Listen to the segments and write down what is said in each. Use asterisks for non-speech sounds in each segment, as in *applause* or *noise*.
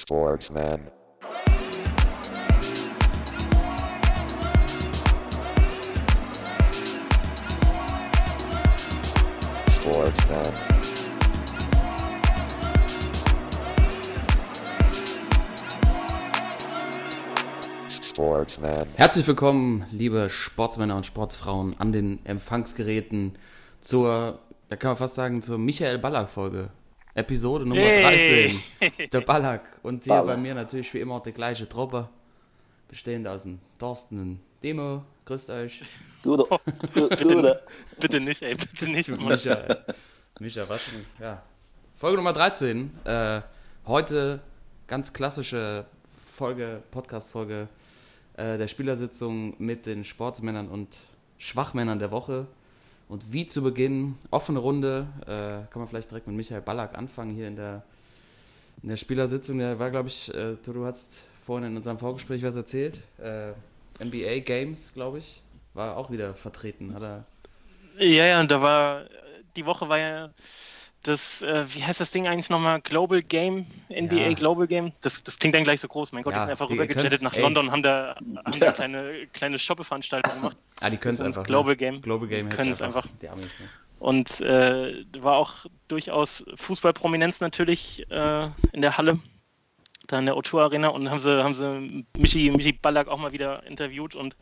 Sportsman. Sportsman. Sportsman. Herzlich willkommen, liebe Sportsmänner und Sportsfrauen an den Empfangsgeräten zur, da kann man fast sagen, zur Michael Ballack-Folge. Episode Nummer Hey. 13. *laughs* Der Ballack. Und hier Ballack. bei mir natürlich wie immer die gleiche Truppe. Bestehend aus dem Thorsten und Demo. Grüßt euch. Gute, *laughs* gu- gute. Bitte nicht, ey, bitte nicht. Micha. äh, Micha, was schon? Ja. Folge Nummer 13. Äh, heute ganz klassische Folge, Podcast-Folge äh, der Spielersitzung mit den Sportsmännern und Schwachmännern der Woche. Und wie zu Beginn, offene Runde, äh, kann man vielleicht direkt mit Michael Ballack anfangen hier in der, in der Spielersitzung. Der war, glaube ich, äh, du, hast vorhin in unserem Vorgespräch was erzählt. Äh, NBA Games, glaube ich, war auch wieder vertreten. Hat er Ja, ja, und da war, die Woche war ja das, äh, wie heißt das Ding eigentlich nochmal? Global Game, NBA Ja. Global Game. Das, das klingt dann gleich so groß. Mein Gott, Ja, die sind einfach können's- nach ey. London und haben da, haben da kleine, kleine Shoppe-Veranstaltung gemacht. Ah, die können es einfach. Global ne? Game. Global Game Die hätt's können's einfach. Die Amis, ne? Und äh, war auch durchaus Fußballprominenz natürlich äh, in der Halle, da in der O2 Arena. Und haben sie, haben sie Michi, Michi Ballack auch mal wieder interviewt und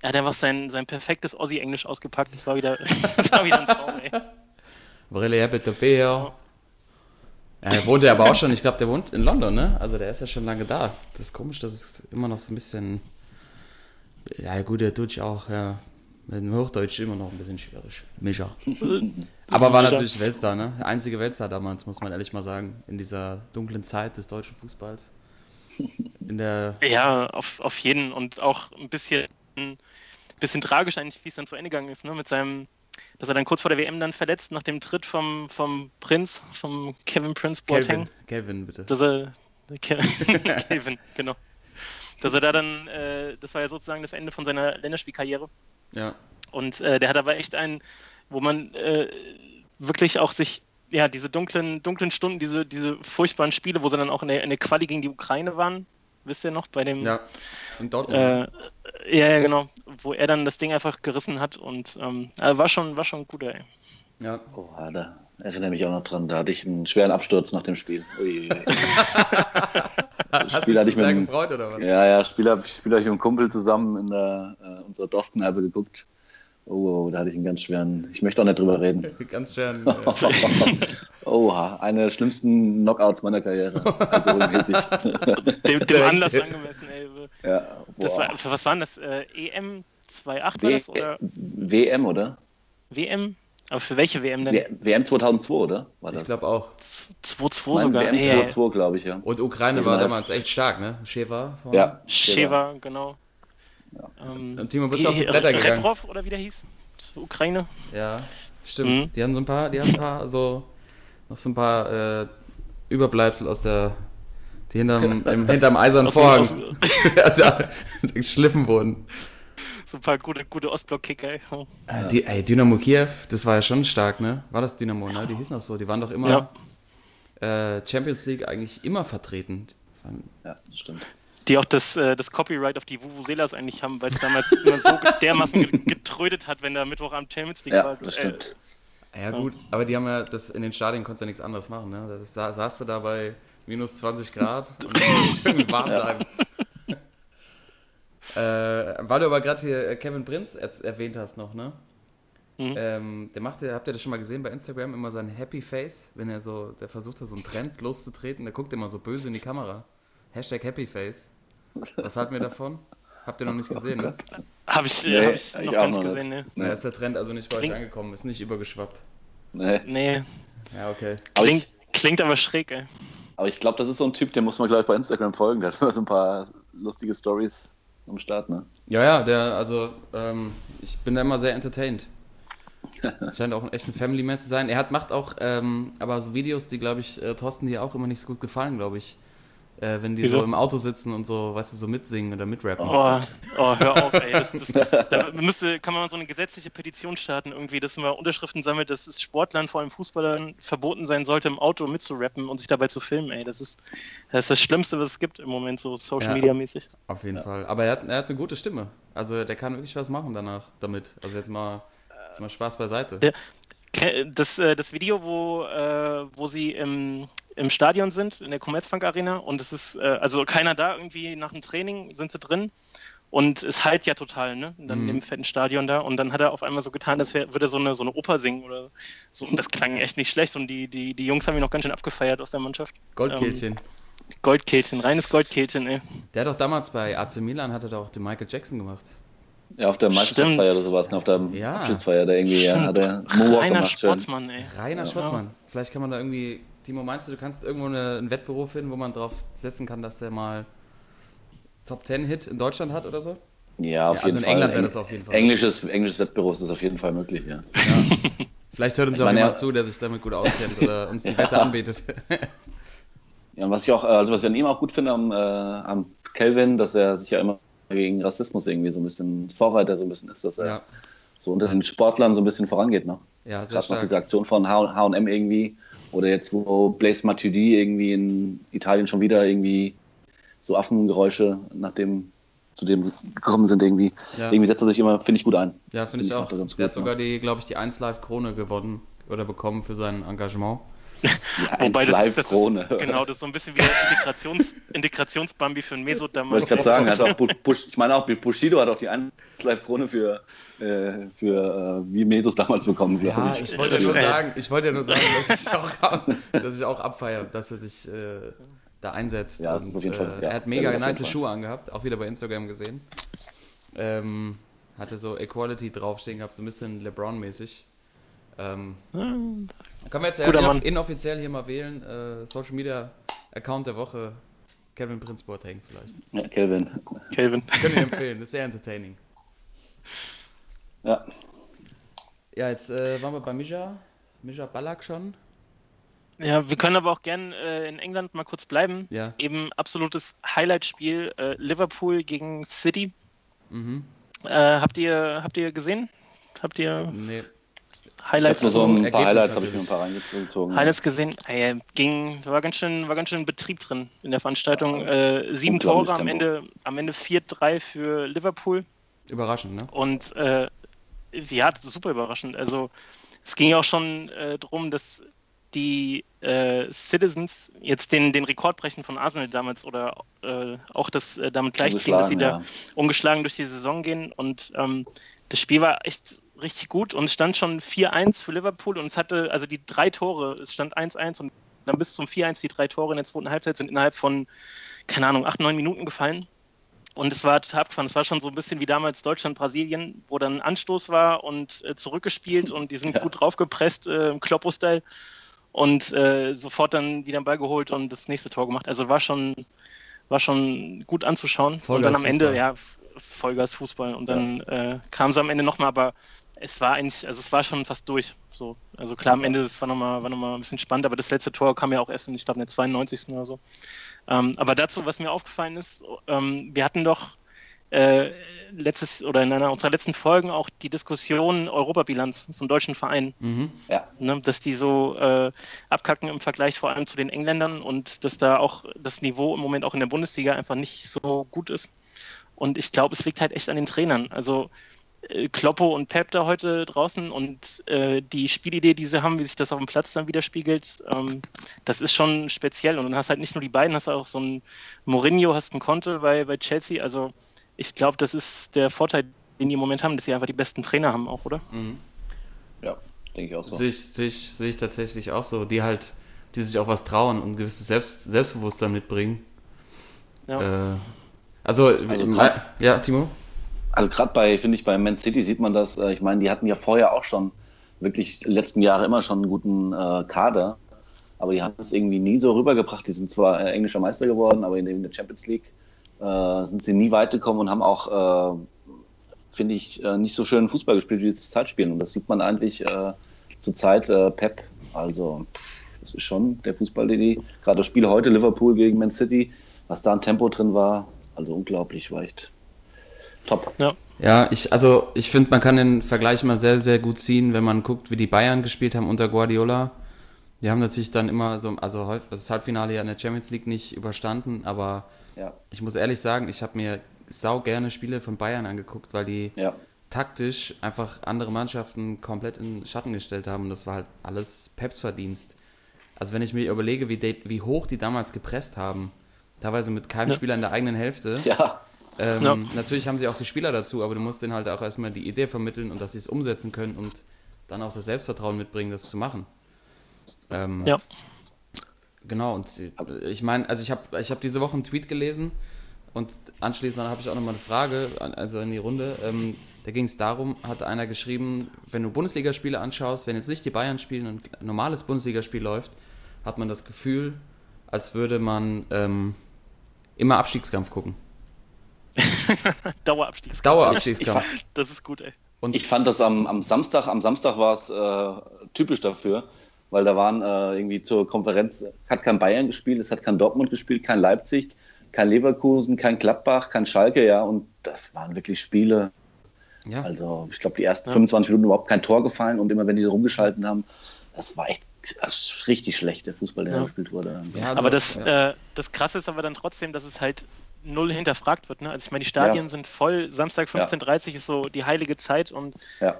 er hat einfach sein, sein perfektes Aussie-Englisch ausgepackt. Das war wieder, *laughs* das war wieder ein Traum, ey. Brille bitte Bier. Ja, er wohnt ja aber auch schon, ich glaube, der wohnt in London, ne? Also der ist ja schon lange da. Das ist komisch, das ist immer noch so ein bisschen. Ja, gut, der Deutsch auch, ja. Mit dem Hochdeutsch immer noch ein bisschen schwierig. Micha. *laughs* Aber war natürlich Weltstar, ne? Der einzige Weltstar damals, muss man ehrlich mal sagen. In dieser dunklen Zeit des deutschen Fußballs. In der. Ja, auf, auf jeden. Und auch ein bisschen, ein bisschen tragisch eigentlich, wie es dann zu Ende gegangen ist, ne? Mit seinem, dass er dann kurz vor der WM dann verletzt, nach dem Tritt vom, vom Prinz, vom Kevin Prince Boateng. Kelvin, Kelvin, bitte. dass er *laughs* Ke- *laughs* Kevin, genau. Dass er da dann, äh, das war ja sozusagen das Ende von seiner Länderspielkarriere. Ja. Und äh, der hat aber echt einen, wo man äh, wirklich auch sich, ja, diese dunklen, dunklen Stunden, diese, diese furchtbaren Spiele, wo sie dann auch in der, in der Quali gegen die Ukraine waren, wisst ihr noch, bei dem, Ja. In Dortmund. äh, ja, ja, genau, wo er dann das Ding einfach gerissen hat und ähm, also war schon, war schon gut, ey. ja. Oh, da erinnere mich auch noch dran. Da hatte ich einen schweren Absturz nach dem Spiel. Ui. *laughs* Hast Spiel du hatte dich ich mit sehr dem- gefreut, oder was? ja, ja, Spiel habe Spiel hab ich mit einem Kumpel zusammen in der, äh, unserer Dorfkneipe geguckt. Oh, oh, da hatte ich einen ganz schweren. Ich möchte auch nicht drüber reden. *laughs* Ganz schön. Äh, *laughs* Oha, eine der schlimmsten Knockouts meiner Karriere. *laughs* Dem, dem. Anlass angemessen, ey. ja, Das war, für was waren das? Äh, EM 2.8 war das oder W- WM, oder? WM? Aber für welche WM denn? WM 2002, oder? War das? ich glaube auch. 2-2 Mein sogar. WM Ey, ey. 2002, glaube ich, ja. Und Ukraine war damals echt stark, ne? Schäfer vorne. Ja. Sheva, genau. Ähm, Und Timo, bist du auf die Bretter gegangen? Rebrov oder wie der hieß? Ukraine. Ja, stimmt. Mhm. Die haben so ein paar, die haben ein paar *laughs* so, noch so ein paar äh, Überbleibsel aus der, die hinterm, im, hinterm eisernen Vorhang aus- *laughs* da geschliffen wurden. So ein paar gute, gute Ostblock-Kicker. ey. Äh, Die, ey, Dynamo Kiew, das war ja schon stark, ne? War das Dynamo, ne? Die hießen auch so, die waren doch immer äh, Champions League eigentlich immer vertreten. Ja, stimmt. Die auch das, äh, das Copyright auf die Vuvuzelas eigentlich haben, weil es damals immer so *laughs* dermaßen ge- getrödet hat, wenn da Mittwochabend Champions League war. Ja, das Äh, stimmt. Ja gut, aber die haben ja, das in den Stadien konntest du ja nichts anderes machen, ne? Da sa saß du da bei minus 20 Grad *laughs* und musst irgendwie warm bleiben. *laughs* äh, weil du aber gerade hier äh, Kevin Prinz erwähnt hast noch, ne? Mhm. Ähm, der macht ja, habt ihr das schon mal gesehen bei Instagram, immer sein Happy Face, wenn er so, der versucht da so einen Trend loszutreten, der guckt immer so böse in die Kamera. Hashtag Happy Face. Was halten wir davon? Habt ihr noch nicht gesehen, ne? Habe ich, Nee, hab ich ich noch auch gar nicht noch nicht. gesehen, ne? Nee. ist der Trend also nicht bei euch Klingt- angekommen, ist nicht übergeschwappt. Nee. Nee, Ja, okay. Aber klingt, ich, klingt aber schräg, ey. aber ich glaube, das ist so ein Typ, den muss man gleich bei Instagram folgen. Der hat immer so ein paar lustige Stories am Start, ne? Ja, ja, der, also, ähm, ich bin da immer sehr entertained. *laughs* Scheint auch echt ein Family Man zu sein. Er hat, macht auch, ähm, aber so Videos, die, glaube ich, äh, Thorsten dir auch immer nicht so gut gefallen, glaube ich. Äh, wenn die Wieso? so im Auto sitzen und so, weißt du, so mitsingen oder mitrappen. Oh, oh, hör auf, ey. Das, das, da müsste, kann man so eine gesetzliche Petition starten, irgendwie, dass man Unterschriften sammelt, dass es Sportlern, vor allem Fußballern, verboten sein sollte, im Auto mitzurappen und sich dabei zu filmen, ey. Das ist das, ist das Schlimmste, was es gibt im Moment, so Social Ja. Media mäßig. Auf jeden Fall. Aber er hat, er hat eine gute Stimme. Also der kann wirklich was machen danach damit. Also jetzt mal, jetzt mal Spaß beiseite. Ja. Das, äh, das Video, wo, äh, wo sie im, im Stadion sind, in der Commerzbank Arena, und es ist, äh, also keiner da, irgendwie nach dem Training sind sie drin. Und es halt ja total, ne? Dann Mhm. im fetten Stadion da. Und dann hat er auf einmal so getan, als würde er so eine, so eine Oper singen oder so. Und das klang echt nicht schlecht. Und die, die, die Jungs haben ihn noch ganz schön abgefeiert aus der Mannschaft. Goldkehlchen. Goldkehlchen, reines Goldkehlchen, ey. Der hat doch damals bei AC Milan, hat er doch den Michael Jackson gemacht. Ja, auf der Meisterschaftsfeier oder sowas, ne, auf der Ja. Abschiedsfeier, da irgendwie, ja, hat er Moonwalk Reiner gemacht, schön. Sportsmann, ey. Rainer Ja. Schwarzmann. Vielleicht kann man da irgendwie, Timo, meinst du, du kannst irgendwo eine, ein Wettbüro finden, wo man drauf setzen kann, dass der mal Top 10 Hit in Deutschland hat oder so? Ja, auf Ja, jeden also in Fall. England wäre das auf jeden Fall. Englisches, englisches Wettbüro ist das auf jeden Fall möglich, ja. Vielleicht hört uns Ich auch jemand zu, der sich damit gut auskennt oder uns die Wette anbietet. Ja, und was ich auch, äh, also was ich an ihm auch gut finde am, äh, am Kelvin, dass er sich ja immer gegen Rassismus irgendwie so ein bisschen Vorreiter so ein bisschen ist, dass er ja, so unter den Sportlern so ein bisschen vorangeht, ne? ja Jetzt sehr gerade noch stark. diese Aktion von H&M irgendwie oder jetzt wo Blaise Matuidi irgendwie in Italien schon wieder irgendwie so Affengeräusche nach dem zu dem gekommen sind irgendwie. Ja. Irgendwie setzt er sich immer, finde ich, gut ein. Ja, finde ich auch. er Der hat gut, sogar ne? die, glaube ich, die 1 Live Krone gewonnen oder bekommen für sein Engagement. Die Wobei das, Live das ist, genau, das ist so ein bisschen wie der Integrations, *laughs* Integrationsbambi für ein Mesut damals. Wollte ich gerade sagen, hat auch Bu- *laughs* Bush, ich meine auch Bushido hat auch die 1 Live Krone für äh, für äh, wie Mesos damals bekommen, glaube Ja, ich. ich wollte ja nur Äh. sagen, ich wollte ja nur sagen, dass ich *laughs* auch, dass ich auch abfeiere, dass er sich äh, da einsetzt. Ja, und, Fall- äh, ja, er hat mega nice. Schuhe angehabt, auch wieder bei Instagram gesehen. Ähm, hatte so Equality draufstehen gehabt, so ein bisschen LeBron-mäßig. Ähm, können wir jetzt ja inoffiziell hier mal wählen, äh, Social Media Account der Woche, Kevin Prince Boateng vielleicht. Ja, Kelvin. Kelvin. *laughs* Können wir empfehlen, ist sehr entertaining. Ja. Ja, jetzt äh, waren wir bei Misha, Misha Ballack schon. Ja, wir können aber auch gern äh, in England mal kurz bleiben. Ja. Eben absolutes Highlight-Spiel äh, Liverpool gegen City. Mhm. Äh, habt ihr habt ihr gesehen? Habt ihr Nee. Ich Highlights, nur so ein paar Highlights, habe ich mir ein paar reingezogen. Highlights gesehen? Äh, ging, war ganz schön war ganz schön Betrieb drin in der Veranstaltung. Äh, sieben Tore am. Ende am Ende 4-3 für Liverpool. Überraschend, ne? Und äh, ja, das ist super überraschend. Also es ging ja auch schon äh, darum, dass die äh, Citizens jetzt den, den Rekord brechen von Arsenal damals oder äh, auch das äh, damit gleichziehen, dass sie da Ungeschlagen, ungeschlagen durch die Saison gehen. Und ähm, das Spiel war echt richtig gut und stand schon 4-1 für Liverpool und es hatte also die drei Tore, es stand 1-1 und dann bis zum 4-1 die drei Tore in der zweiten Halbzeit sind innerhalb von, keine Ahnung, 8, 9 Minuten gefallen. Und es war total abgefahren. Es war schon so ein bisschen wie damals Deutschland-Brasilien, wo dann Anstoß war und äh, zurückgespielt und die sind *laughs* Ja. gut draufgepresst äh, im Kloppo-Style und äh, sofort dann wieder den Ball geholt und das nächste Tor gemacht. Also war schon, war schon gut anzuschauen. und dann am Ende, ja, Vollgas Fußball. Und dann äh, kam es am Ende nochmal, aber es war eigentlich, also es war schon fast durch. So. Also klar, am Ende das war nochmal war noch mal ein bisschen spannend, aber das letzte Tor kam ja auch erst in, ich glaube, in der 92. oder so. Ähm, aber dazu, was mir aufgefallen ist, ähm, wir hatten doch äh, letztes oder in einer unserer letzten Folgen auch die Diskussion Europabilanz von deutschen Vereinen, Mhm. Ja. ne, dass die so äh, abkacken im Vergleich vor allem zu den Engländern und dass da auch das Niveau im Moment auch in der Bundesliga einfach nicht so gut ist. Und ich glaube, es liegt halt echt an den Trainern. Also Kloppo und Pep da heute draußen und äh, die Spielidee, die sie haben, wie sich das auf dem Platz dann widerspiegelt, ähm, das ist schon speziell. Und dann hast halt nicht nur die beiden, hast auch so einen Mourinho, hast einen Conte bei, bei Chelsea. Also ich glaube, das ist der Vorteil, den die im Moment haben, dass sie einfach die besten Trainer haben auch, oder? Mhm. Ja, denke ich auch so. Sehe ich, sehe, ich, sehe ich tatsächlich auch so, die halt, die sich auch was trauen und ein gewisses Selbst, Selbstbewusstsein mitbringen. Ja. Äh, also, Also ja, Timo? Also gerade bei, finde ich, bei Man City sieht man das, äh, ich meine, die hatten ja vorher auch schon wirklich letzten Jahre immer schon einen guten äh, Kader, aber die haben es irgendwie nie so rübergebracht. Die sind zwar äh, englischer Meister geworden, aber in der, Champions League äh, sind sie nie weit gekommen und haben auch, äh, finde ich, äh, nicht so schön Fußball gespielt, wie sie zur Zeit spielen. Und das sieht man eigentlich zur Zeit Pep. Also Das ist schon der Fußball, den die, gerade das Spiel heute, Liverpool gegen Man City, was da ein Tempo drin war, also unglaublich, war echt top. Ja. Ja, ich, also ich finde, man kann den Vergleich mal sehr, sehr gut ziehen, wenn man guckt, wie die Bayern gespielt haben unter Guardiola. Die haben natürlich dann immer so, also das Halbfinale ja in der Champions League nicht überstanden, aber Ja, ich muss ehrlich sagen, ich habe mir sau gerne Spiele von Bayern angeguckt, weil die ja, taktisch einfach andere Mannschaften komplett in Schatten gestellt haben und das war halt alles Peps Verdienst. Also wenn ich mir überlege, wie, wie hoch die damals gepresst haben, teilweise mit keinem Ja. Spieler in der eigenen Hälfte. ja, Ähm, Ja. Natürlich haben sie auch die Spieler dazu, aber du musst denen halt auch erstmal die Idee vermitteln und dass sie es umsetzen können und dann auch das Selbstvertrauen mitbringen, das zu machen. Ähm, Ja. Genau, und ich meine, also ich habe ich hab diese Woche einen Tweet gelesen und anschließend habe ich auch nochmal eine Frage, also in die Runde. Ähm, da ging es darum, hat einer geschrieben, wenn du Bundesligaspiele anschaust, wenn jetzt nicht die Bayern spielen und ein normales Bundesligaspiel läuft, hat man das Gefühl, als würde man ähm, immer Abstiegskampf gucken. *laughs* Dauerabstiegskampf. Dauerabstiegskampf. Das ist gut, ey. Und Ich fand das am, am Samstag, am Samstag war es äh, typisch dafür, weil da waren äh, irgendwie zur Konferenz, hat kein Bayern gespielt, es hat kein Dortmund gespielt, kein Leipzig, kein Leverkusen, kein Gladbach, kein Schalke, ja, und das waren wirklich Spiele. ja, Also ich glaube, die ersten Ja. 25 Minuten überhaupt kein Tor gefallen und immer wenn die so rumgeschalten haben, das war echt das richtig schlecht, der Fußball, der Ja. da gespielt wurde. Ja, also, aber das, ja. äh, das Krasse ist aber dann trotzdem, dass es halt null hinterfragt wird. Ne? Also ich meine, die Stadien Ja. sind voll. Samstag 15.30 ist so die heilige Zeit und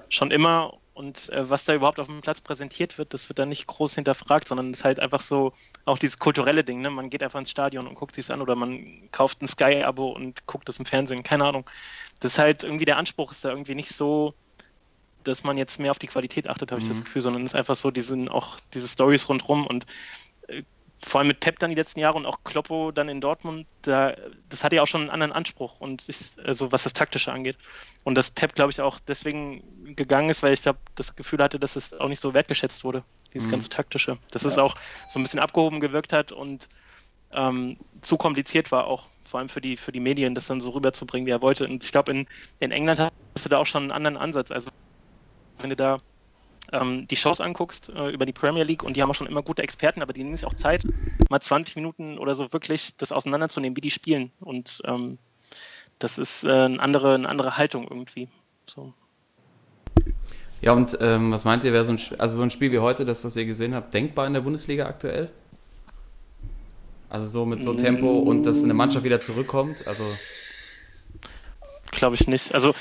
schon immer. Und äh, was da überhaupt auf dem Platz präsentiert wird, das wird dann nicht groß hinterfragt, sondern es ist halt einfach so auch dieses kulturelle Ding. Ne? Man geht einfach ins Stadion und guckt sich an oder man kauft ein Sky-Abo und guckt das im Fernsehen. Keine Ahnung. Das ist halt irgendwie der Anspruch ist da irgendwie nicht so, dass man jetzt mehr auf die Qualität achtet, habe ich das Gefühl, sondern es ist einfach so, die sind auch diese Stories rundrum und äh, vor allem mit Pep dann die letzten Jahre und auch Kloppo dann in Dortmund, da, das hatte ja auch schon einen anderen Anspruch und ich, also was das Taktische angeht. Und dass Pep, glaube ich, auch deswegen gegangen ist, weil ich glaube, das Gefühl hatte, dass es auch nicht so wertgeschätzt wurde, dieses Mhm. ganze Taktische. Dass es auch so ein bisschen abgehoben gewirkt hat und ähm, zu kompliziert war auch, vor allem für die, für die Medien, das dann so rüberzubringen, wie er wollte. Und ich glaube, in, in England hast du da auch schon einen anderen Ansatz. Also wenn du da ähm, die Shows anguckst äh, über die Premier League und die haben auch schon immer gute Experten, aber die nehmen sich auch Zeit, mal 20 Minuten oder so wirklich das auseinanderzunehmen, wie die spielen. Und ähm, das ist äh, eine, andere, eine andere Haltung irgendwie. So. ja, und ähm, was meint ihr, wäre so ein, also so ein Spiel wie heute, das, was ihr gesehen habt, denkbar in der Bundesliga aktuell? Also so mit so Tempo und dass eine Mannschaft wieder zurückkommt, also Glaube ich nicht. Also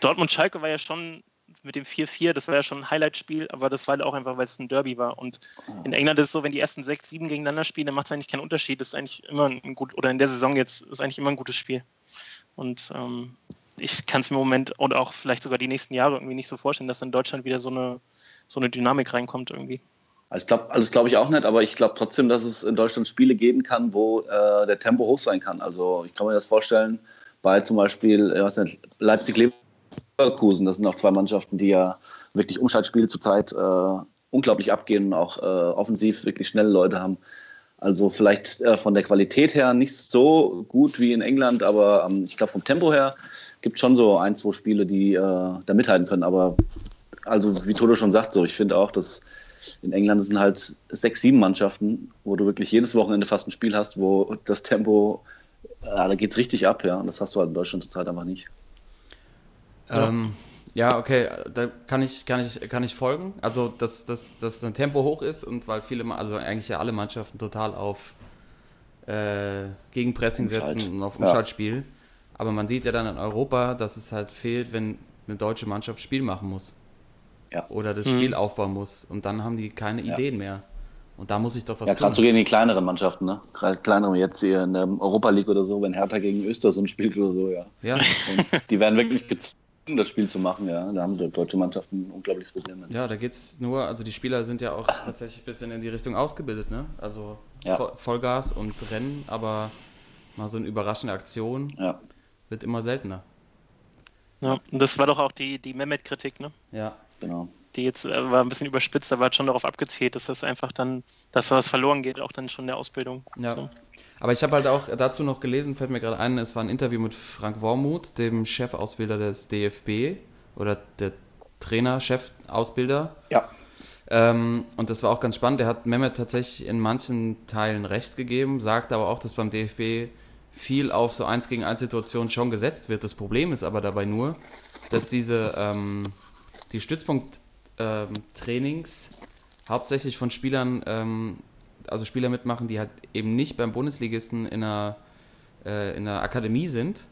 Dortmund-Schalke war ja schon mit dem 4-4, das war ja schon ein Highlight-Spiel, aber das war halt auch einfach, weil es ein Derby war. Und in England ist es so, wenn die ersten sechs, sieben gegeneinander spielen, dann macht es eigentlich keinen Unterschied. Das ist eigentlich immer ein gut, oder in der Saison jetzt ist eigentlich immer ein gutes Spiel. Und ähm, ich kann es mir im Moment und auch vielleicht sogar die nächsten Jahre irgendwie nicht so vorstellen, dass in Deutschland wieder so eine, so eine Dynamik reinkommt irgendwie. Also ich glaube, also das glaube ich auch nicht, aber ich glaube trotzdem, dass es in Deutschland Spiele geben kann, wo äh, der Tempo hoch sein kann. Also ich kann mir das vorstellen, bei zum Beispiel äh, Leipzig-Leverkusen, das sind auch zwei Mannschaften, die ja wirklich Umschaltspiele zurzeit äh, unglaublich abgehen auch äh, offensiv wirklich schnelle Leute haben. Also vielleicht äh, von der Qualität her nicht so gut wie in England, aber ähm, ich glaube vom Tempo her gibt es schon so ein, zwei Spiele, die äh, da mithalten können. Aber also wie Toto schon sagt, so ich finde auch, dass in England sind halt sechs, sieben Mannschaften, wo du wirklich jedes Wochenende fast ein Spiel hast, wo das Tempo, äh, da geht es richtig ab, ja. Und das hast du halt in Deutschland zurzeit einfach nicht. Ja. Ähm, ja, okay, da kann ich, kann ich, kann ich folgen. Also, dass, dass, dass ein Tempo hoch ist und weil viele, also eigentlich ja alle Mannschaften total auf äh, Gegenpressing Umschalt. setzen und auf Ja. Umschaltspiel. Aber man sieht ja dann in Europa, dass es halt fehlt, wenn eine deutsche Mannschaft Spiel machen muss. Ja. Oder das Mhm. Spiel aufbauen muss. Und dann haben die keine Ja. Ideen mehr. Und da muss ich doch was Ja, tun. gerade so gegen die kleineren Mannschaften, ne? Gerade kleinere jetzt hier in der Europa League oder so, wenn Hertha gegen Östersund spielt oder so, ja. Ja, Und die werden wirklich gezwungen, *laughs* das Spiel zu machen, ja. Da haben die deutsche Mannschaften ein unglaubliches Problem mit. Ja, da geht's nur, also die Spieler sind ja auch tatsächlich ein bisschen in die Richtung ausgebildet, ne? Also Ja. Vo- Vollgas und Rennen, aber mal so eine überraschende Aktion Ja. wird immer seltener. Ja, und das war doch auch die, die Mehmet-Kritik, ne? Ja. Genau. Die jetzt äh, war ein bisschen überspitzt, aber hat schon darauf abgezielt, dass das einfach dann, dass was verloren geht, auch dann schon in der Ausbildung. Ja. So. Aber ich habe halt auch dazu noch gelesen, fällt mir gerade ein, es war ein Interview mit Frank Wormuth, dem Chefausbilder des DFB oder der Trainer, Chefausbilder. Ja. Ähm, und das war auch ganz spannend. Der hat Mehmet tatsächlich in manchen Teilen recht gegeben, sagt aber auch, dass beim DFB viel auf so 1 gegen 1 Situationen schon gesetzt wird. Das Problem ist aber dabei nur, dass diese ähm, die Stützpunkt-Trainings ähm, hauptsächlich von Spielern, ähm, also Spieler mitmachen, die halt eben nicht beim Bundesligisten in einer, äh, in einer Akademie sind,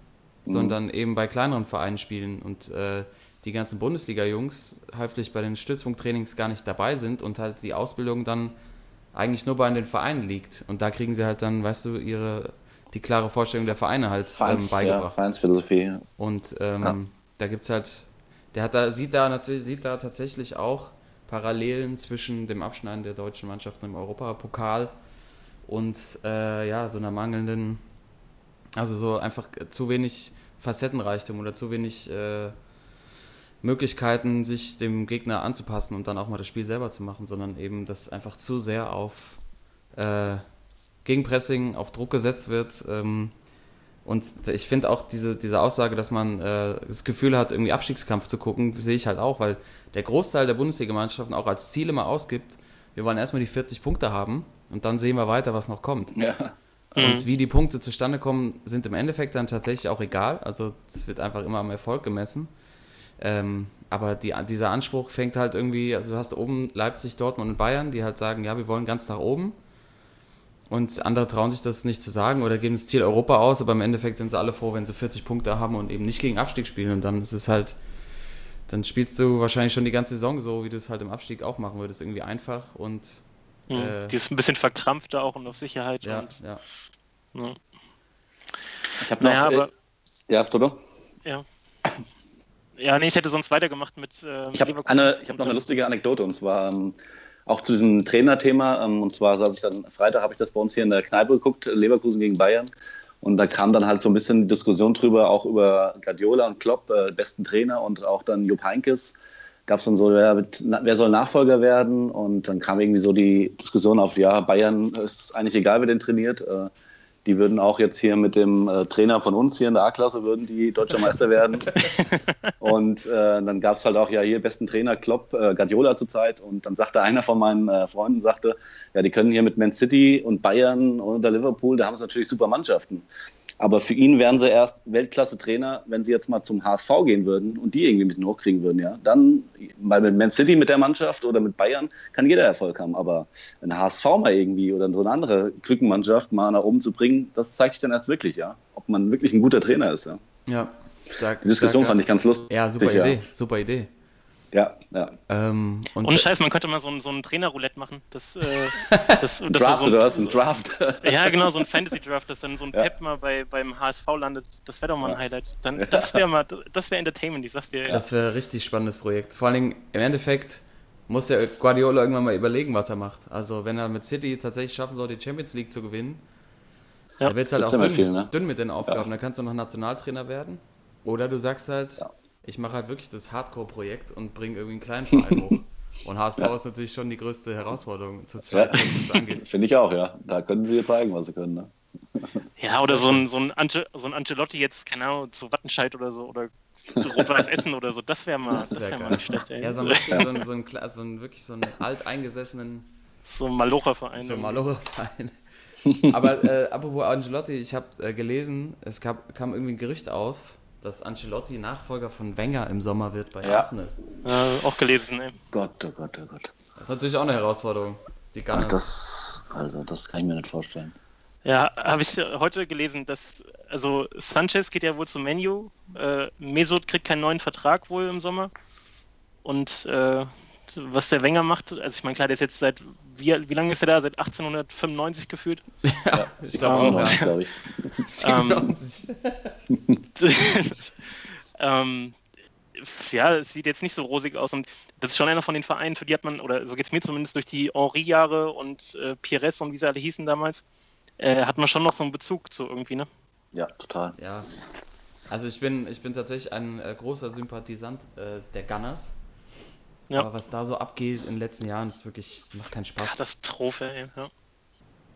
mhm. sondern eben bei kleineren Vereinen spielen. Und äh, die ganzen Bundesliga-Jungs häufig bei den Stützpunkttrainings gar nicht dabei sind und halt die Ausbildung dann eigentlich nur bei den Vereinen liegt. Und da kriegen sie halt dann, weißt du, ihre die klare Vorstellung der Vereine halt Vereins, ähm, beigebracht. Ja, Vereinsphilosophie. Und ähm, ja. da gibt es halt, der hat da, sieht da natürlich, sieht da tatsächlich auch Parallelen zwischen dem Abschneiden der deutschen Mannschaften im Europapokal und äh, ja, so einer mangelnden, also so einfach zu wenig Facettenreichtum oder zu wenig äh, Möglichkeiten, sich dem Gegner anzupassen und dann auch mal das Spiel selber zu machen, sondern eben, dass einfach zu sehr auf äh, Gegenpressing, auf Druck gesetzt wird. Ähm, und ich finde auch diese, diese Aussage, dass man äh, das Gefühl hat, irgendwie Abstiegskampf zu gucken, sehe ich halt auch, weil der Großteil der Bundesligamannschaften auch als Ziel immer ausgibt, wir wollen erstmal die 40 Punkte haben und dann sehen wir weiter, was noch kommt. Ja. Und mhm. wie die Punkte zustande kommen, sind im Endeffekt dann tatsächlich auch egal. Also es wird einfach immer am Erfolg gemessen. Ähm, aber die, dieser Anspruch fängt halt irgendwie, also du hast oben Leipzig, Dortmund und Bayern, die halt sagen, ja, wir wollen ganz nach oben. Und andere trauen sich das nicht zu sagen oder geben das Ziel Europa aus, aber im Endeffekt sind sie alle froh, wenn sie 40 Punkte haben und eben nicht gegen Abstieg spielen. Und dann ist es halt, dann spielst du wahrscheinlich schon die ganze Saison so, wie du es halt im Abstieg auch machen würdest. Irgendwie einfach und. Mhm, äh, die ist ein bisschen verkrampfter auch und auf Sicherheit. Ja, und, ja. ja. Ich habe noch. Naja, aber, äh, ja, Toto? Ja. Ja, nee, ich hätte sonst weitergemacht mit. Äh, ich habe hab noch eine lustige Anekdote und zwar ähm, auch zu diesem Trainerthema. Ähm, und zwar saß ich dann, Freitag habe ich das bei uns hier in der Kneipe geguckt, Leverkusen gegen Bayern. Und da kam dann halt so ein bisschen die Diskussion drüber, auch über Guardiola und Klopp, äh, besten Trainer und auch dann Jupp Heinkes. Gab es dann so, wer, wer, soll Nachfolger werden? Und dann kam irgendwie so die Diskussion auf, ja, Bayern ist eigentlich egal, wer den trainiert. Äh, die würden auch jetzt hier mit dem äh, Trainer von uns hier in der A-Klasse würden die deutscher Meister werden. *laughs* und äh, dann gab es halt auch ja hier besten Trainer Klopp, äh, Guardiola zurzeit. Und dann sagte einer von meinen äh, Freunden, sagte, ja, die können hier mit Man City und Bayern und Liverpool, da haben sie natürlich super Mannschaften. Aber für ihn wären sie erst Weltklasse-Trainer, wenn sie jetzt mal zum HSV gehen würden und die irgendwie ein bisschen hochkriegen würden, ja. Dann, weil mit Man City mit der Mannschaft oder mit Bayern kann jeder Erfolg haben. Aber ein HSV mal irgendwie oder so eine andere Krückenmannschaft mal nach oben zu bringen, das zeigt sich dann erst wirklich, ja. Ob man wirklich ein guter Trainer ist, ja. Ja. Stark, die Diskussion stark, fand ich ganz lustig. Ja, super Idee, ja. super Idee. Ja, ja. Ähm, und Ohne Scheiß, man könnte mal so ein, so ein Trainer-Roulette machen. Das, äh, *laughs* das, das Draft, so ein, oder was? Ein Draft. *laughs* ja, genau, so ein Fantasy-Draft, dass dann so ein ja. Pep mal bei, beim HSV landet. Das wäre doch mal ein ja. Highlight. Dann, das wäre mal, das wäre Entertainment, ich sag's dir. Das wäre ein richtig spannendes Projekt. Vor allen Dingen, im Endeffekt muss ja Guardiola irgendwann mal überlegen, was er macht. Also, wenn er mit City tatsächlich schaffen soll, die Champions League zu gewinnen, ja. dann wird es halt auch dünn, viel, ne? dünn, mit den Aufgaben. Ja. Dann kannst du noch Nationaltrainer werden. Oder du sagst halt, ja ich mache halt wirklich das Hardcore-Projekt und bringe irgendwie einen kleinen Verein hoch. *laughs* Und HSV ja. ist natürlich schon die größte Herausforderung zurzeit, ja. was das angeht. *laughs* Finde ich auch, ja. Da können sie zeigen, was sie können. Ne? *laughs* Ja, oder so ein, so, ein Ante, so ein Ancelotti jetzt, keine Ahnung, zu Wattenscheid oder so, oder zu Rot-Weiß Essen oder so, das wäre mal, das wär, wär mal nicht schlecht. Ey. Ja, so ein, so ein, so ein, so ein, wirklich so einen alteingesessenen... So ein Malocher-Verein. So ein Malocher-Verein. Aber äh, apropos Ancelotti, ich habe äh, gelesen, es gab, kam irgendwie ein Gerücht auf, dass Ancelotti Nachfolger von Wenger im Sommer wird bei ja. Arsenal. Äh, auch gelesen, ne? Gott, oh Gott, oh Gott. Das ist natürlich auch eine Herausforderung. Die Gunners. Ach, das, also, das kann ich mir nicht vorstellen. Ja, habe ich heute gelesen, dass also Sanchez geht ja wohl zum Menu, äh, Mesut kriegt keinen neuen Vertrag wohl im Sommer und äh, was der Wenger macht, also ich meine, klar, der ist jetzt seit, wie, wie lange ist er da? Seit 1895 gefühlt? *laughs* Ja, ich glaube auch, ja. glaube ich. 97. *laughs* ähm, ja, es sieht jetzt nicht so rosig aus und das ist schon einer von den Vereinen, für die hat man, oder so geht es mir zumindest durch die Henri-Jahre und äh, Pires und wie sie alle hießen damals, äh, hat man schon noch so einen Bezug zu irgendwie, ne? Ja, total. Ja. Also ich bin, ich bin tatsächlich ein äh, großer Sympathisant äh, der Gunners. Ja. Aber was da so abgeht in den letzten Jahren, ist wirklich, macht keinen Spaß. Katastrophe, ey. Ja.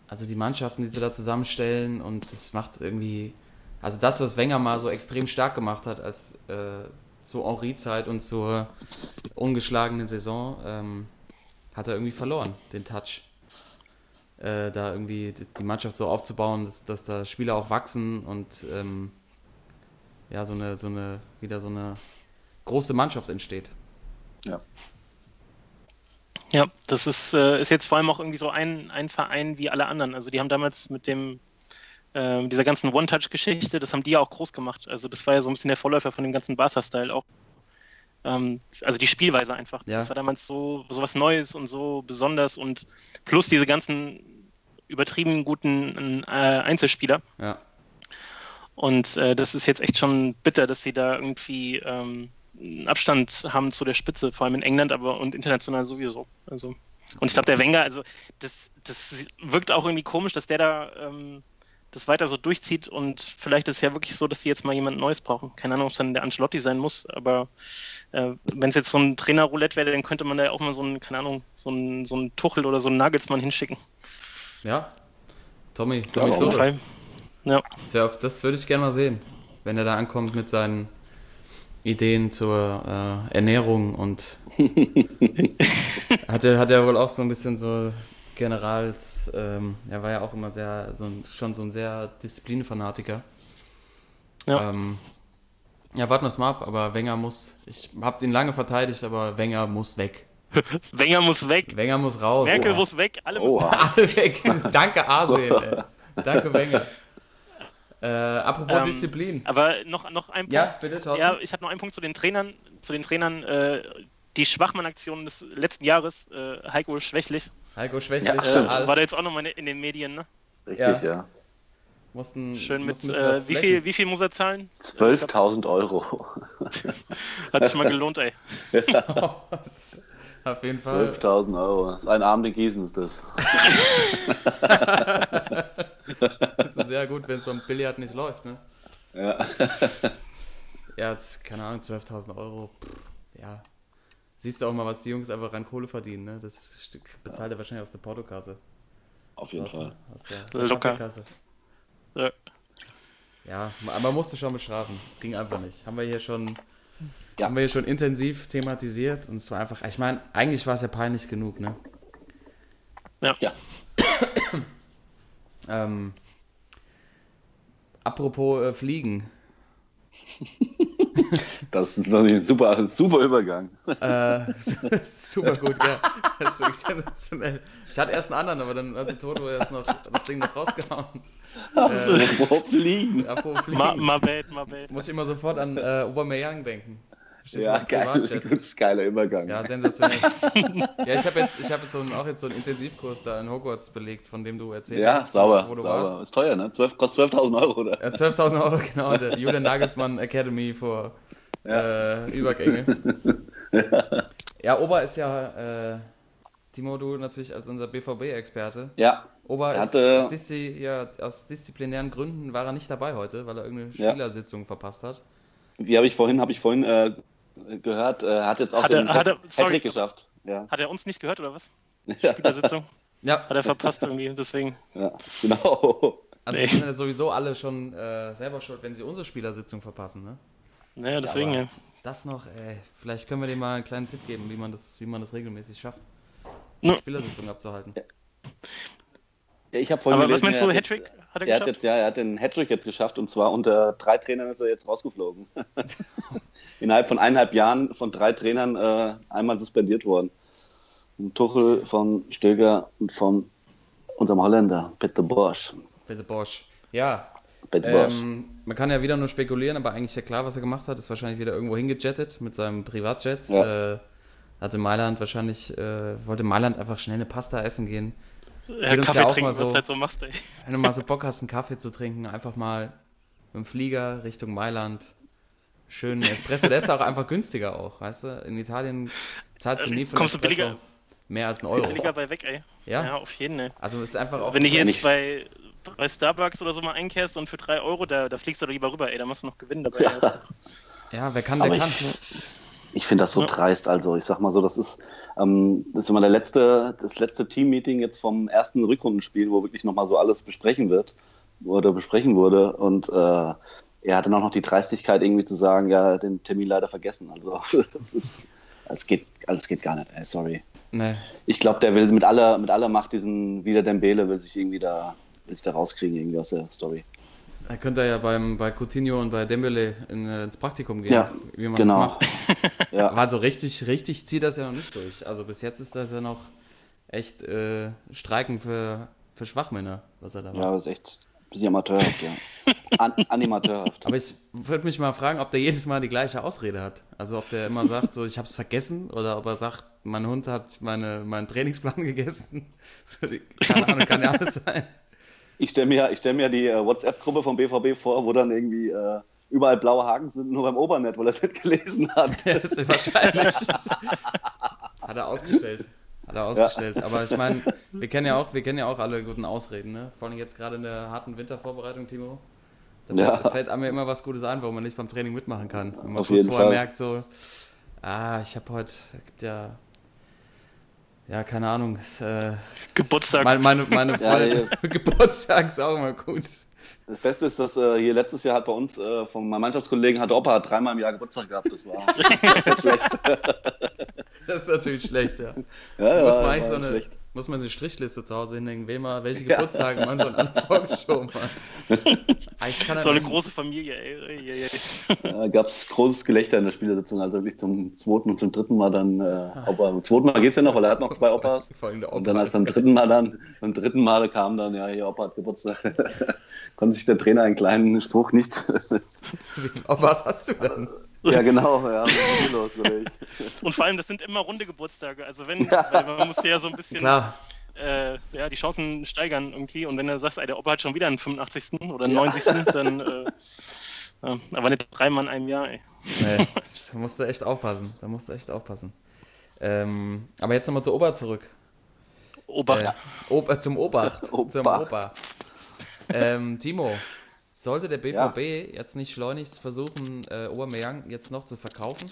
Also die Mannschaften, die sie da zusammenstellen und das macht irgendwie, also das, was Wenger mal so extrem stark gemacht hat als äh, zur Henri-Zeit und zur ungeschlagenen Saison, ähm, hat er irgendwie verloren, den Touch. Äh, da irgendwie die- Mannschaft so aufzubauen, dass, dass da Spieler auch wachsen und ähm, ja, so eine, so eine, wieder so eine große Mannschaft entsteht. Ja. Ja, das ist, äh, ist jetzt vor allem auch irgendwie so ein, ein Verein wie alle anderen. Also die haben damals mit dem ähm, dieser ganzen One-Touch-Geschichte, das haben die ja auch groß gemacht. Also das war ja so ein bisschen der Vorläufer von dem ganzen Barca-Style auch. Ähm, also die Spielweise einfach. Ja. Das war damals so, so was Neues und so besonders und plus diese ganzen übertrieben guten äh, Einzelspieler. Ja, Und äh, das ist jetzt echt schon bitter, dass sie da irgendwie ähm, Abstand haben zu der Spitze, vor allem in England, aber und international sowieso. Also, und ich glaube, der Wenger, also das, das wirkt auch irgendwie komisch, dass der da ähm, das weiter so durchzieht und vielleicht ist es ja wirklich so, dass die jetzt mal jemand Neues brauchen. Keine Ahnung, ob es dann der Ancelotti sein muss, aber äh, wenn es jetzt so ein Trainer-Roulette wäre, dann könnte man da ja auch mal so einen, keine Ahnung, so einen, so einen Tuchel oder so einen Nagelsmann hinschicken. ja. Tommy, Ja, Tommy jeden Tuchel. Ja. Das würde ich gerne mal sehen, wenn er da ankommt mit seinen Ideen zur äh, Ernährung und *laughs* hat er hat er wohl auch so ein bisschen so Generals, ähm, er war ja auch immer sehr, so ein, schon so ein sehr Disziplinfanatiker. Ja. Ähm, ja, warten wir es mal ab, aber Wenger muss, ich habe ihn lange verteidigt, aber Wenger muss weg. *laughs* Wenger muss weg. Wenger muss raus. Merkel Ja. muss weg. Alle müssen *laughs* Oha. Alle weg. Danke, Arsen. ey. Danke, Wenger. Äh, apropos Ähm, Disziplin. Aber noch, noch ein Punkt. Ja, bitte, Thorsten. Ja, ich habe noch einen Punkt zu den Trainern. Zu den Trainern, äh, die Schwachmann-Aktion des letzten Jahres, äh, Heiko Schwächlich, Heiko Schwächlich, Ja, äh, stimmt. all- war da jetzt auch nochmal in den Medien, ne? Richtig, ja. mussten, Schön mit, äh, wie, viel, wie viel muss er zahlen? 12.000 Euro. *laughs* Hat sich mal gelohnt, ey. *laughs* *laughs* Das- Auf jeden Fall. 12.000 Euro. Das ist ein Abend in Gießen, ist das. *laughs* Das ist sehr gut, wenn es beim Billard nicht läuft. Ne? Ja. Ja, jetzt, keine Ahnung, 12.000 Euro. Pff, ja. Siehst du auch mal, was die Jungs einfach an Kohle verdienen. Ne? Das Stück bezahlt er wahrscheinlich aus der Portokasse. Auf jeden Aus, Fall. aus der, aus der Locker. Ja. Ja, man man musste schon bestrafen. Es ging einfach nicht. Haben wir hier schon, Ja. haben wir hier schon intensiv thematisiert und es war einfach, ich meine, eigentlich war es ja peinlich genug, ne? Ja. Ähm, apropos äh, Fliegen. *laughs* *laughs* Das ist natürlich ein super, super Übergang. Äh, *laughs* super gut, ja. Das ist wirklich sensationell. Ich hatte erst einen anderen, aber dann hatte Toto erst noch das Ding noch rausgehauen. Wo fliegen? Apropos Fliegen. Ma, ma bad, ma bad. Muss ich immer sofort an äh, Aubameyang denken. Steht Ja, geil. Das *laughs* geiler Übergang. Ja, sensationell. *laughs* ja, ich habe jetzt, ich hab jetzt so einen, auch jetzt so einen Intensivkurs da in Hogwarts belegt, von dem du erzählt Ja, hast, sauber. wo du sauber. warst. Ist teuer, ne? 12, kostet 12.000 Euro, oder? Äh, 12.000 Euro, genau, *laughs* der Julian Nagelsmann Academy vor äh, Übergänge. ja, Ober ist ja, äh, Timo, du natürlich als unser BVB-Experte. Ja. Ober Er ist hatte- diszi ja, aus disziplinären Gründen war er nicht dabei heute, weil er irgendeine Ja. Spielersitzung verpasst hat. Wie habe ich vorhin, habe ich vorhin äh, gehört, äh, hat jetzt auch Hat er- den hat er- Hat- sorry. Hattrick geschafft. Ja. Hat er uns nicht gehört, oder was? *laughs* Spielersitzung? Ja, Hat er verpasst irgendwie, deswegen. ja, genau. also Nee. sind ja sowieso alle schon äh, selber schuld, wenn sie unsere Spielersitzung verpassen, ne? Naja, deswegen, aber- ja. Das noch, ey, vielleicht können wir dem mal einen kleinen Tipp geben, wie man das, wie man das regelmäßig schafft, Ja. Spielersitzung abzuhalten. Ja, ich habe vorhin Aber was gelesen, meinst du, er hat Hattrick hat er Er hat geschafft? jetzt, ja, er hat den Hattrick jetzt geschafft und zwar unter drei Trainern ist er jetzt rausgeflogen. *laughs* Innerhalb von eineinhalb Jahren von drei Trainern äh, einmal suspendiert worden. Von Tuchel, von Stöger und von unserem Holländer, Peter Bosch. Bitte Bosch. Ja, Peter Bosch. ähm, man kann ja wieder nur spekulieren, aber eigentlich ja klar, was er gemacht hat. Ist wahrscheinlich wieder irgendwo hingejettet mit seinem Privatjet. Ja. Äh, hatte Mailand wahrscheinlich, äh, wollte Mailand einfach schnell eine Pasta essen gehen. Ja, Kaffee ja trinken, was so. halt so machst, ey. Wenn du mal so Bock hast, einen Kaffee zu trinken, einfach mal mit dem Flieger Richtung Mailand. Schön Espresso, der ist auch einfach günstiger auch, weißt du? In Italien zahlst du nie für Kommst du billiger- mehr als einen Euro. Billiger bei weg, ey. Ja? Ja, auf jeden, ey. Also es ist einfach auch Wenn du hier nicht- jetzt bei, bei Starbucks oder so mal einkehrst und für 3 Euro, da, da fliegst du doch lieber rüber, ey. Da machst du noch Gewinn dabei. *laughs* Ja. Ja, wer kann, der Aber kann. ich, ich finde das so Ja. dreist. Also ich sag mal so, das ist, ähm, das ist immer der letzte, das letzte Teammeeting jetzt vom ersten Rückrundenspiel, wo wirklich nochmal so alles besprechen wird oder besprechen wurde. Und äh, er hatte auch noch die Dreistigkeit irgendwie zu sagen, ja, den Termin leider vergessen. Also *laughs* das ist, es geht, alles geht gar nicht. Ey, sorry. Nee. Ich glaube, der will mit aller, mit aller Macht diesen wieder Dembele will sich irgendwie da, will sich da rauskriegen irgendwie aus der Story. Er könnte ja beim, bei Coutinho und bei Dembele in, äh, ins Praktikum gehen, Ja, wie man genau. das macht. *laughs* Ja, Aber so richtig, richtig zieht das ja noch nicht durch. Also bis jetzt ist das ja noch echt äh, Streiken für, für Schwachmänner, was er da macht. ja, das ist echt ein bisschen amateurhaft, ja. An, animateurhaft. Aber ich würde mich mal fragen, ob der jedes Mal die gleiche Ausrede hat. Also ob der immer sagt, so ich habe es vergessen oder ob er sagt, mein Hund hat meine, meinen Trainingsplan *laughs* gegessen. So, Keine Ahnung, kann ja alles sein. Ich stelle mir, ich stell mir die äh, WhatsApp-Gruppe vom BVB vor, wo dann irgendwie äh, überall blaue Haken sind, nur beim Obernet, weil er es nicht gelesen hat. *laughs* Ja, das ist wahrscheinlich. Hat er ausgestellt. Hat er ausgestellt. Aber ich meine, wir kennen ja auch, wir kennen ja auch alle guten Ausreden, ne? Vor allem jetzt gerade in der harten Wintervorbereitung, Timo. Da Ja. fällt, einem ja immer was Gutes ein, warum man nicht beim Training mitmachen kann. Wenn man Auf kurz vorher Fall. merkt, so, ah, ich habe heute, gibt ja, ja, keine Ahnung, ist, äh, Geburtstag. meine, meine, meine *laughs* Ja, Freundin, *laughs* Geburtstag ist auch immer gut. Das Beste ist, dass äh, hier letztes Jahr hat bei uns äh, von meinem Mannschaftskollegen hat Opa hat dreimal im Jahr Geburtstag gehabt. Das war *laughs* nicht schlecht. Das ist natürlich schlecht, ja. Ja, ja, muss, man war eigentlich so nicht eine, schlecht. Muss man eine Strichliste zu Hause hinlegen, wem er, welche *laughs* Geburtstage man schon vorgeschoben hat. *laughs* Er so eine nicht- große Familie, ey. ey, ey, ey. Da gab es großes Gelächter in der Spielersitzung. Also wirklich zum zweiten und zum dritten Mal dann, äh, Opa, zum zweiten Mal geht's ja noch, weil er hat noch zwei Opas. *laughs* Vor allem der Und dann Opa als beim ist- dritten Mal dann, beim dritten Mal kam dann, ja, hier Opa hat Geburtstag. Konnte sich der Trainer einen kleinen Spruch nicht. Oh, was hast du denn? Ja, genau, ja, *laughs* los? Und vor allem, das sind immer runde Geburtstage. Also wenn, *laughs* Ja. man muss ja so ein bisschen Klar, äh, ja, die Chancen steigern irgendwie. Und wenn du sagst, ey, der Opa hat schon wieder einen 85. oder einen 90. *laughs* dann äh, ja, aber nicht dreimal in einem Jahr, ey. nee, da musst du echt aufpassen. Da musst du echt aufpassen. Ähm, aber jetzt nochmal zu Ober zurück. Obacht. Äh, Ob, äh, zum Obacht. Zum Obacht. Ober. Ähm, Timo, sollte der BVB jetzt nicht schleunigst versuchen, äh, Aubameyang jetzt noch zu verkaufen?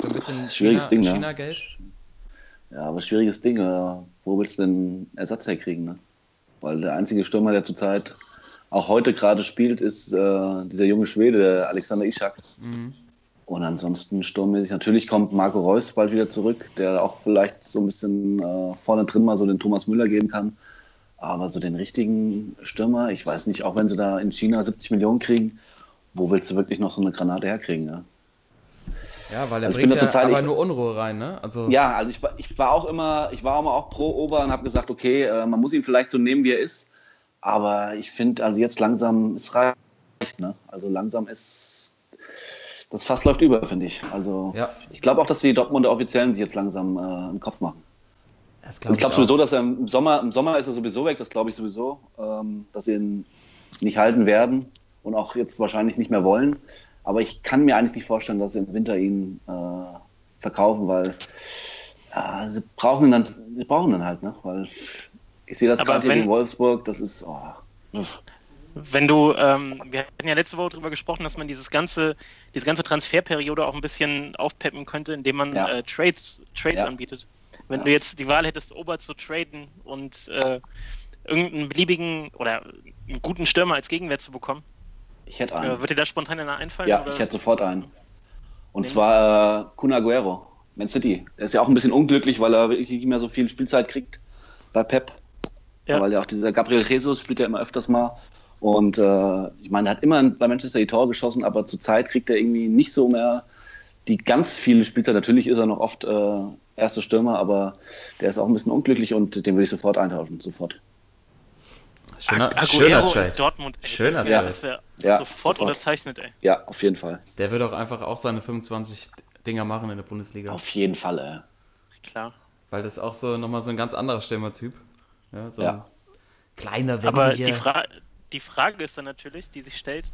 Für ein bisschen China, Schwieriges Ding, ne? China-Geld? Ja, aber schwieriges Ding. Äh, wo willst du denn Ersatz herkriegen? Ne? Weil der einzige Stürmer, der zurzeit auch heute gerade spielt, ist äh, dieser junge Schwede, der Alexander Ischak. Mhm. Und ansonsten sturmmäßig. Natürlich kommt Marco Reus bald wieder zurück, der auch vielleicht so ein bisschen äh, vorne drin mal so den Thomas Müller geben kann. Aber so den richtigen Stürmer, ich weiß nicht, auch wenn sie da in China 70 Millionen kriegen, wo willst du wirklich noch so eine Granate herkriegen? Ne? Ja, weil er Also bringt ja total- aber ich- nur Unruhe rein, ne? Also, Ja, also ich war, ich war auch immer, ich war auch immer auch pro Ober und habe gesagt, okay, äh, man muss ihn vielleicht so nehmen, wie er ist. Aber ich finde, also jetzt langsam, es reicht, ne? Also langsam ist, das Fass läuft über, finde ich. Also Ja. ich glaube auch, dass die Dortmunder Offiziellen sich jetzt langsam äh, einen Kopf machen. Glaube ich glaube sowieso, dass er im Sommer, im Sommer ist er sowieso weg, das glaube ich sowieso, ähm, dass sie ihn nicht halten werden und auch jetzt wahrscheinlich nicht mehr wollen. Aber ich kann mir eigentlich nicht vorstellen, dass sie im Winter ihn äh, verkaufen, weil ja, sie brauchen ihn dann, sie brauchen ihn halt, ne? Weil ich sehe das gerade hier gegen Wolfsburg, das ist, oh, Wenn du, ähm, wir hatten ja letzte Woche darüber gesprochen, dass man dieses ganze, diese ganze Transferperiode auch ein bisschen aufpeppen könnte, indem man Ja. äh, Trades, Trades Ja. anbietet. Wenn Ja. du jetzt die Wahl hättest, Ober zu traden und äh, irgendeinen beliebigen oder einen guten Stürmer als Gegenwert zu bekommen, ich hätte äh, einen. wird dir da spontan einer einfallen? Ja, oder? ich hätte sofort einen. Und Wen? zwar äh, Kun Aguero, Man City. Der ist ja auch ein bisschen unglücklich, weil er wirklich nicht mehr so viel Spielzeit kriegt bei Pep. Ja. Weil ja auch dieser Gabriel Jesus spielt ja immer öfters mal. Und äh, ich meine, er hat immer bei Manchester die Tor geschossen, aber zurzeit kriegt er irgendwie nicht so mehr die ganz viele Spielzeit. Natürlich ist er noch oft äh, erster Stürmer, aber der ist auch ein bisschen unglücklich und den würde ich sofort eintauschen. Sofort. schöner, Aguero schöner in Trade. Dortmund, ey, Schöner das Trade. das wär Ja, sofort, sofort. unterzeichnet, ey. Ja, auf jeden Fall. Der wird auch einfach auch seine 25 Dinger machen in der Bundesliga. Auf jeden Fall, ey. Klar. Weil das auch so nochmal so ein ganz anderer Stürmertyp. Ja, so Ja. ein kleiner, Aber wendiger. die, Fra die Frage ist dann natürlich, die sich stellt,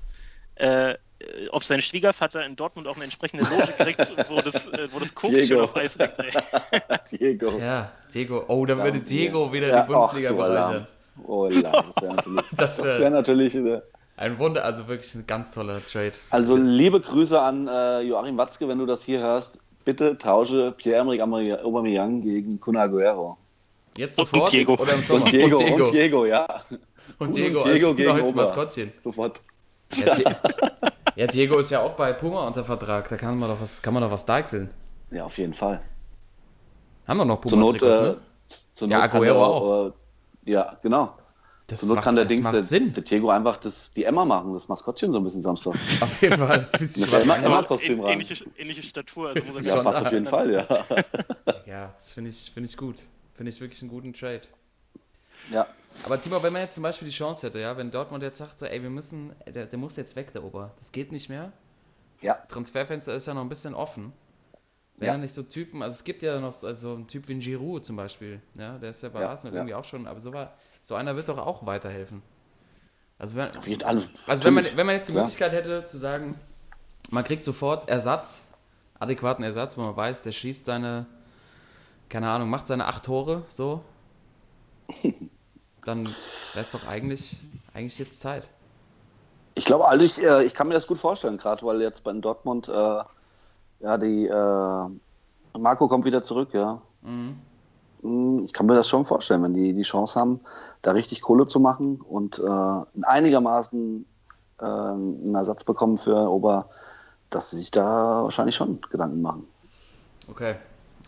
äh, ob sein Schwiegervater in Dortmund auch eine entsprechende Loge kriegt, *laughs* wo das, äh, wo das Koks Diego. schon auf Eis liegt. Ey. *laughs* Diego. Ja, Diego. Oh, dann würde Diego wieder Ja, die Bundesliga bereichern. Oh, la, das wäre *laughs* natürlich, Das das wär- natürlich äh, Ein Wunder, also wirklich ein ganz toller Trade. Also liebe Grüße an äh, Joachim Watzke, wenn du das hier hörst. Bitte tausche Pierre-Emerick Aubameyang gegen Kun Aguero. Jetzt Und sofort Diego. oder im Sommer? Und Diego, und Diego, und Diego, ja. Und Diego, und Diego als gegen neues Ober. Maskottchen. Sofort. Ja, ja, Diego ist ja auch bei Puma unter Vertrag. Da kann man doch was, kann man doch was deichseln. Ja, auf jeden Fall. Haben wir noch Zur Not, Puma-Trikots, äh, ne? zur Ja, Not kann Aguero der auch. Äh, ja, genau. Das Zur Not macht, kann der das Dings, macht der, Sinn. der Diego einfach das, die Emma machen, das Maskottchen so ein bisschen Samstag. *laughs* Auf jeden Fall. Ja, an. immer- Aber Kostüm rein. ähnliche, ähnliche Statur. Also muss er Ja, fast da. auf jeden Fall, ja. Ja, das finde ich, find ich gut. Finde ich wirklich einen guten Trade. Ja. Aber Timo, wenn man jetzt zum Beispiel die Chance hätte, ja, wenn Dortmund jetzt sagt, so, ey, wir müssen, der, der muss jetzt weg, der Ober. Das geht nicht mehr. Ja. Das Transferfenster ist ja noch ein bisschen offen. Wenn Ja. nicht so Typen, also es gibt ja noch so also einen Typ wie ein Giroud zum Beispiel, ja, der ist ja bei Ja, Arsenal irgendwie auch schon, aber so, war, so einer wird doch auch weiterhelfen. Also wenn, Wird alles. also wenn man, wenn man jetzt die. Möglichkeit hätte zu sagen, man kriegt sofort Ersatz, adäquaten Ersatz, wo man weiß, der schießt seine, keine Ahnung, macht seine acht Tore, so, dann wäre es doch eigentlich, eigentlich jetzt Zeit. Ich glaube, also ich, äh, ich kann mir das gut vorstellen, gerade weil jetzt bei Dortmund, äh, ja, die äh, Marco kommt wieder zurück, ja. Mhm. Mm, Ich kann mir das schon vorstellen, wenn die die Chance haben, da richtig Kohle zu machen und äh, einigermaßen äh, einen Ersatz bekommen für Ober, dass sie sich da wahrscheinlich schon Gedanken machen. Okay.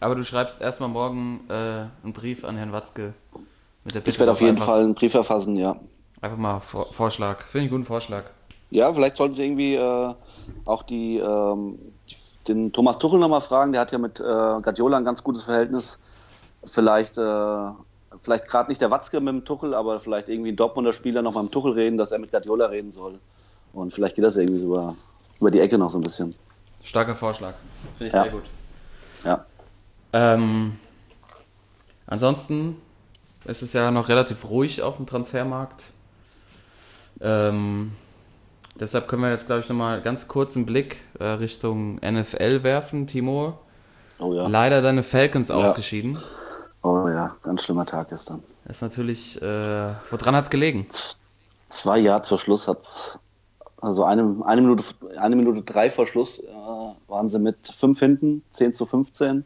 Aber du schreibst erstmal morgen äh, einen Brief an Herrn Watzke mit der Bitte. Ich werde auf jeden Fall einen Brief verfassen, ja. Einfach mal Vor Vorschlag. Finde ich einen guten Vorschlag. Ja, vielleicht sollten Sie irgendwie äh, auch die, ähm, den Thomas Tuchel nochmal fragen. Der hat ja mit äh, Guardiola ein ganz gutes Verhältnis. Vielleicht, äh, vielleicht gerade nicht der Watzke mit dem Tuchel, aber vielleicht irgendwie ein Dortmunder Spieler nochmal mit dem Tuchel reden, dass er mit Guardiola reden soll. Und vielleicht geht das irgendwie über, über die Ecke noch so ein bisschen. Starker Vorschlag. Finde ich Ja. sehr gut. Ja. Ähm, ansonsten ist es ja noch relativ ruhig auf dem Transfermarkt. Ähm, deshalb können wir jetzt, glaube ich, nochmal ganz kurz einen Blick äh, Richtung NFL werfen. Timo, Oh ja. leider deine Falcons ausgeschieden. Oh ja, ganz schlimmer Tag gestern. Das ist natürlich, äh, woran hat es gelegen? Zwei Jahre vor Schluss hat also eine, eine, Minute, eine Minute drei vor Schluss äh, waren sie mit fünf hinten, 10 zu 15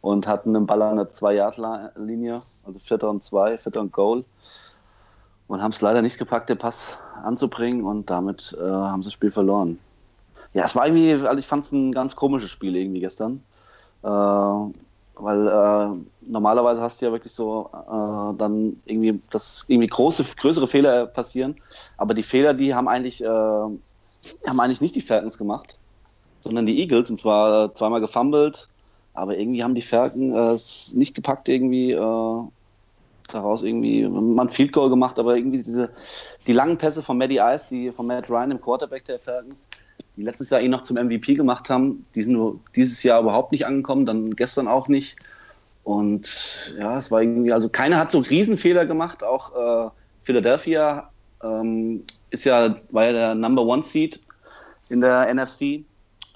und hatten einen Ball an der zwei Yard linie also Vierter und zwei, Vierter und Goal und haben es leider nicht gepackt, den Pass anzubringen und damit äh, haben sie das Spiel verloren. Ja, es war irgendwie, also ich fand es ein ganz komisches Spiel irgendwie gestern. Äh, weil äh, normalerweise hast du ja wirklich so äh, dann irgendwie, dass irgendwie große, größere Fehler passieren. Aber die Fehler, die haben eigentlich, äh, haben eigentlich nicht die Falcons gemacht, sondern die Eagles. Und zwar äh, zweimal gefumbled. Aber irgendwie haben die Falcons äh, es nicht gepackt, irgendwie äh, daraus irgendwie, man Field Goal gemacht, aber irgendwie diese, die langen Pässe von Matty Ice, die von Matt Ryan, dem Quarterback der Falcons, die letztes Jahr ihn noch zum MVP gemacht haben, die sind nur dieses Jahr überhaupt nicht angekommen, dann gestern auch nicht. Und ja, es war irgendwie, also keiner hat so Riesenfehler gemacht, auch äh, Philadelphia ähm, ist ja, war ja der Number One Seed in der NFC.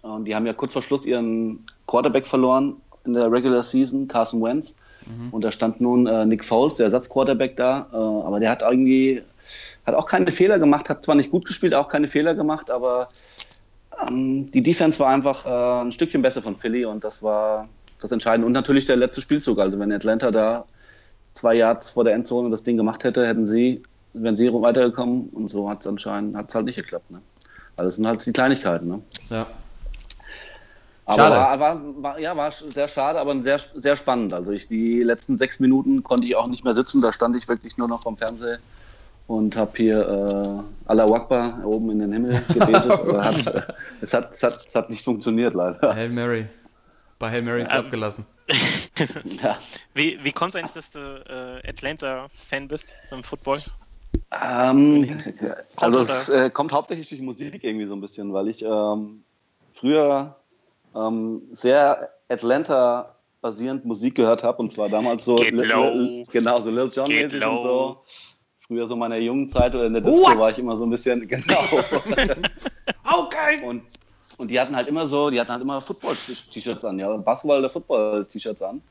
Und die haben ja kurz vor Schluss ihren Quarterback verloren in der Regular Season, Carson Wentz. Und da stand nun äh, Nick Foles, der Ersatzquarterback da, äh, aber der hat irgendwie, hat auch keine Fehler gemacht, hat zwar nicht gut gespielt, auch keine Fehler gemacht, aber ähm, die Defense war einfach äh, ein Stückchen besser von Philly und das war das Entscheidende. Und natürlich der letzte Spielzug. Also wenn Atlanta da zwei Yards vor der Endzone das Ding gemacht hätte, hätten sie, wären sie weitergekommen und so hat es anscheinend hat's halt nicht geklappt. Ne? Weil das sind halt die Kleinigkeiten. Ne? Ja. Aber Schade. War, war, war, ja, war sehr schade, aber sehr, sehr spannend. Also ich die letzten sechs Minuten konnte ich auch nicht mehr sitzen. Da stand ich wirklich nur noch vom Fernseher und habe hier äh, Allah Akbar oben in den Himmel *laughs* gebetet. Aber hat, es, hat, es, hat, es hat nicht funktioniert leider. Hail Mary. Bei Hail Mary ist Ähm, abgelassen. *laughs* Ja. Wie, wie kommt es eigentlich, dass du äh, Atlanta-Fan bist beim Football? Ähm, also Kommt, es äh, kommt hauptsächlich durch Musik irgendwie so ein bisschen, weil ich ähm, früher ähm, sehr Atlanta basierend Musik gehört habe und zwar damals so Get Lil- low. Lil- genau so Lil Jon mäßig und so. Früher so in meiner jungen Zeit oder in der Disco What? war ich immer so ein bisschen *laughs* genau *laughs* Okay. und und die hatten halt immer so, die hatten halt immer Football-T-Shirts an, ja, Basketball- oder Football-T-Shirts an.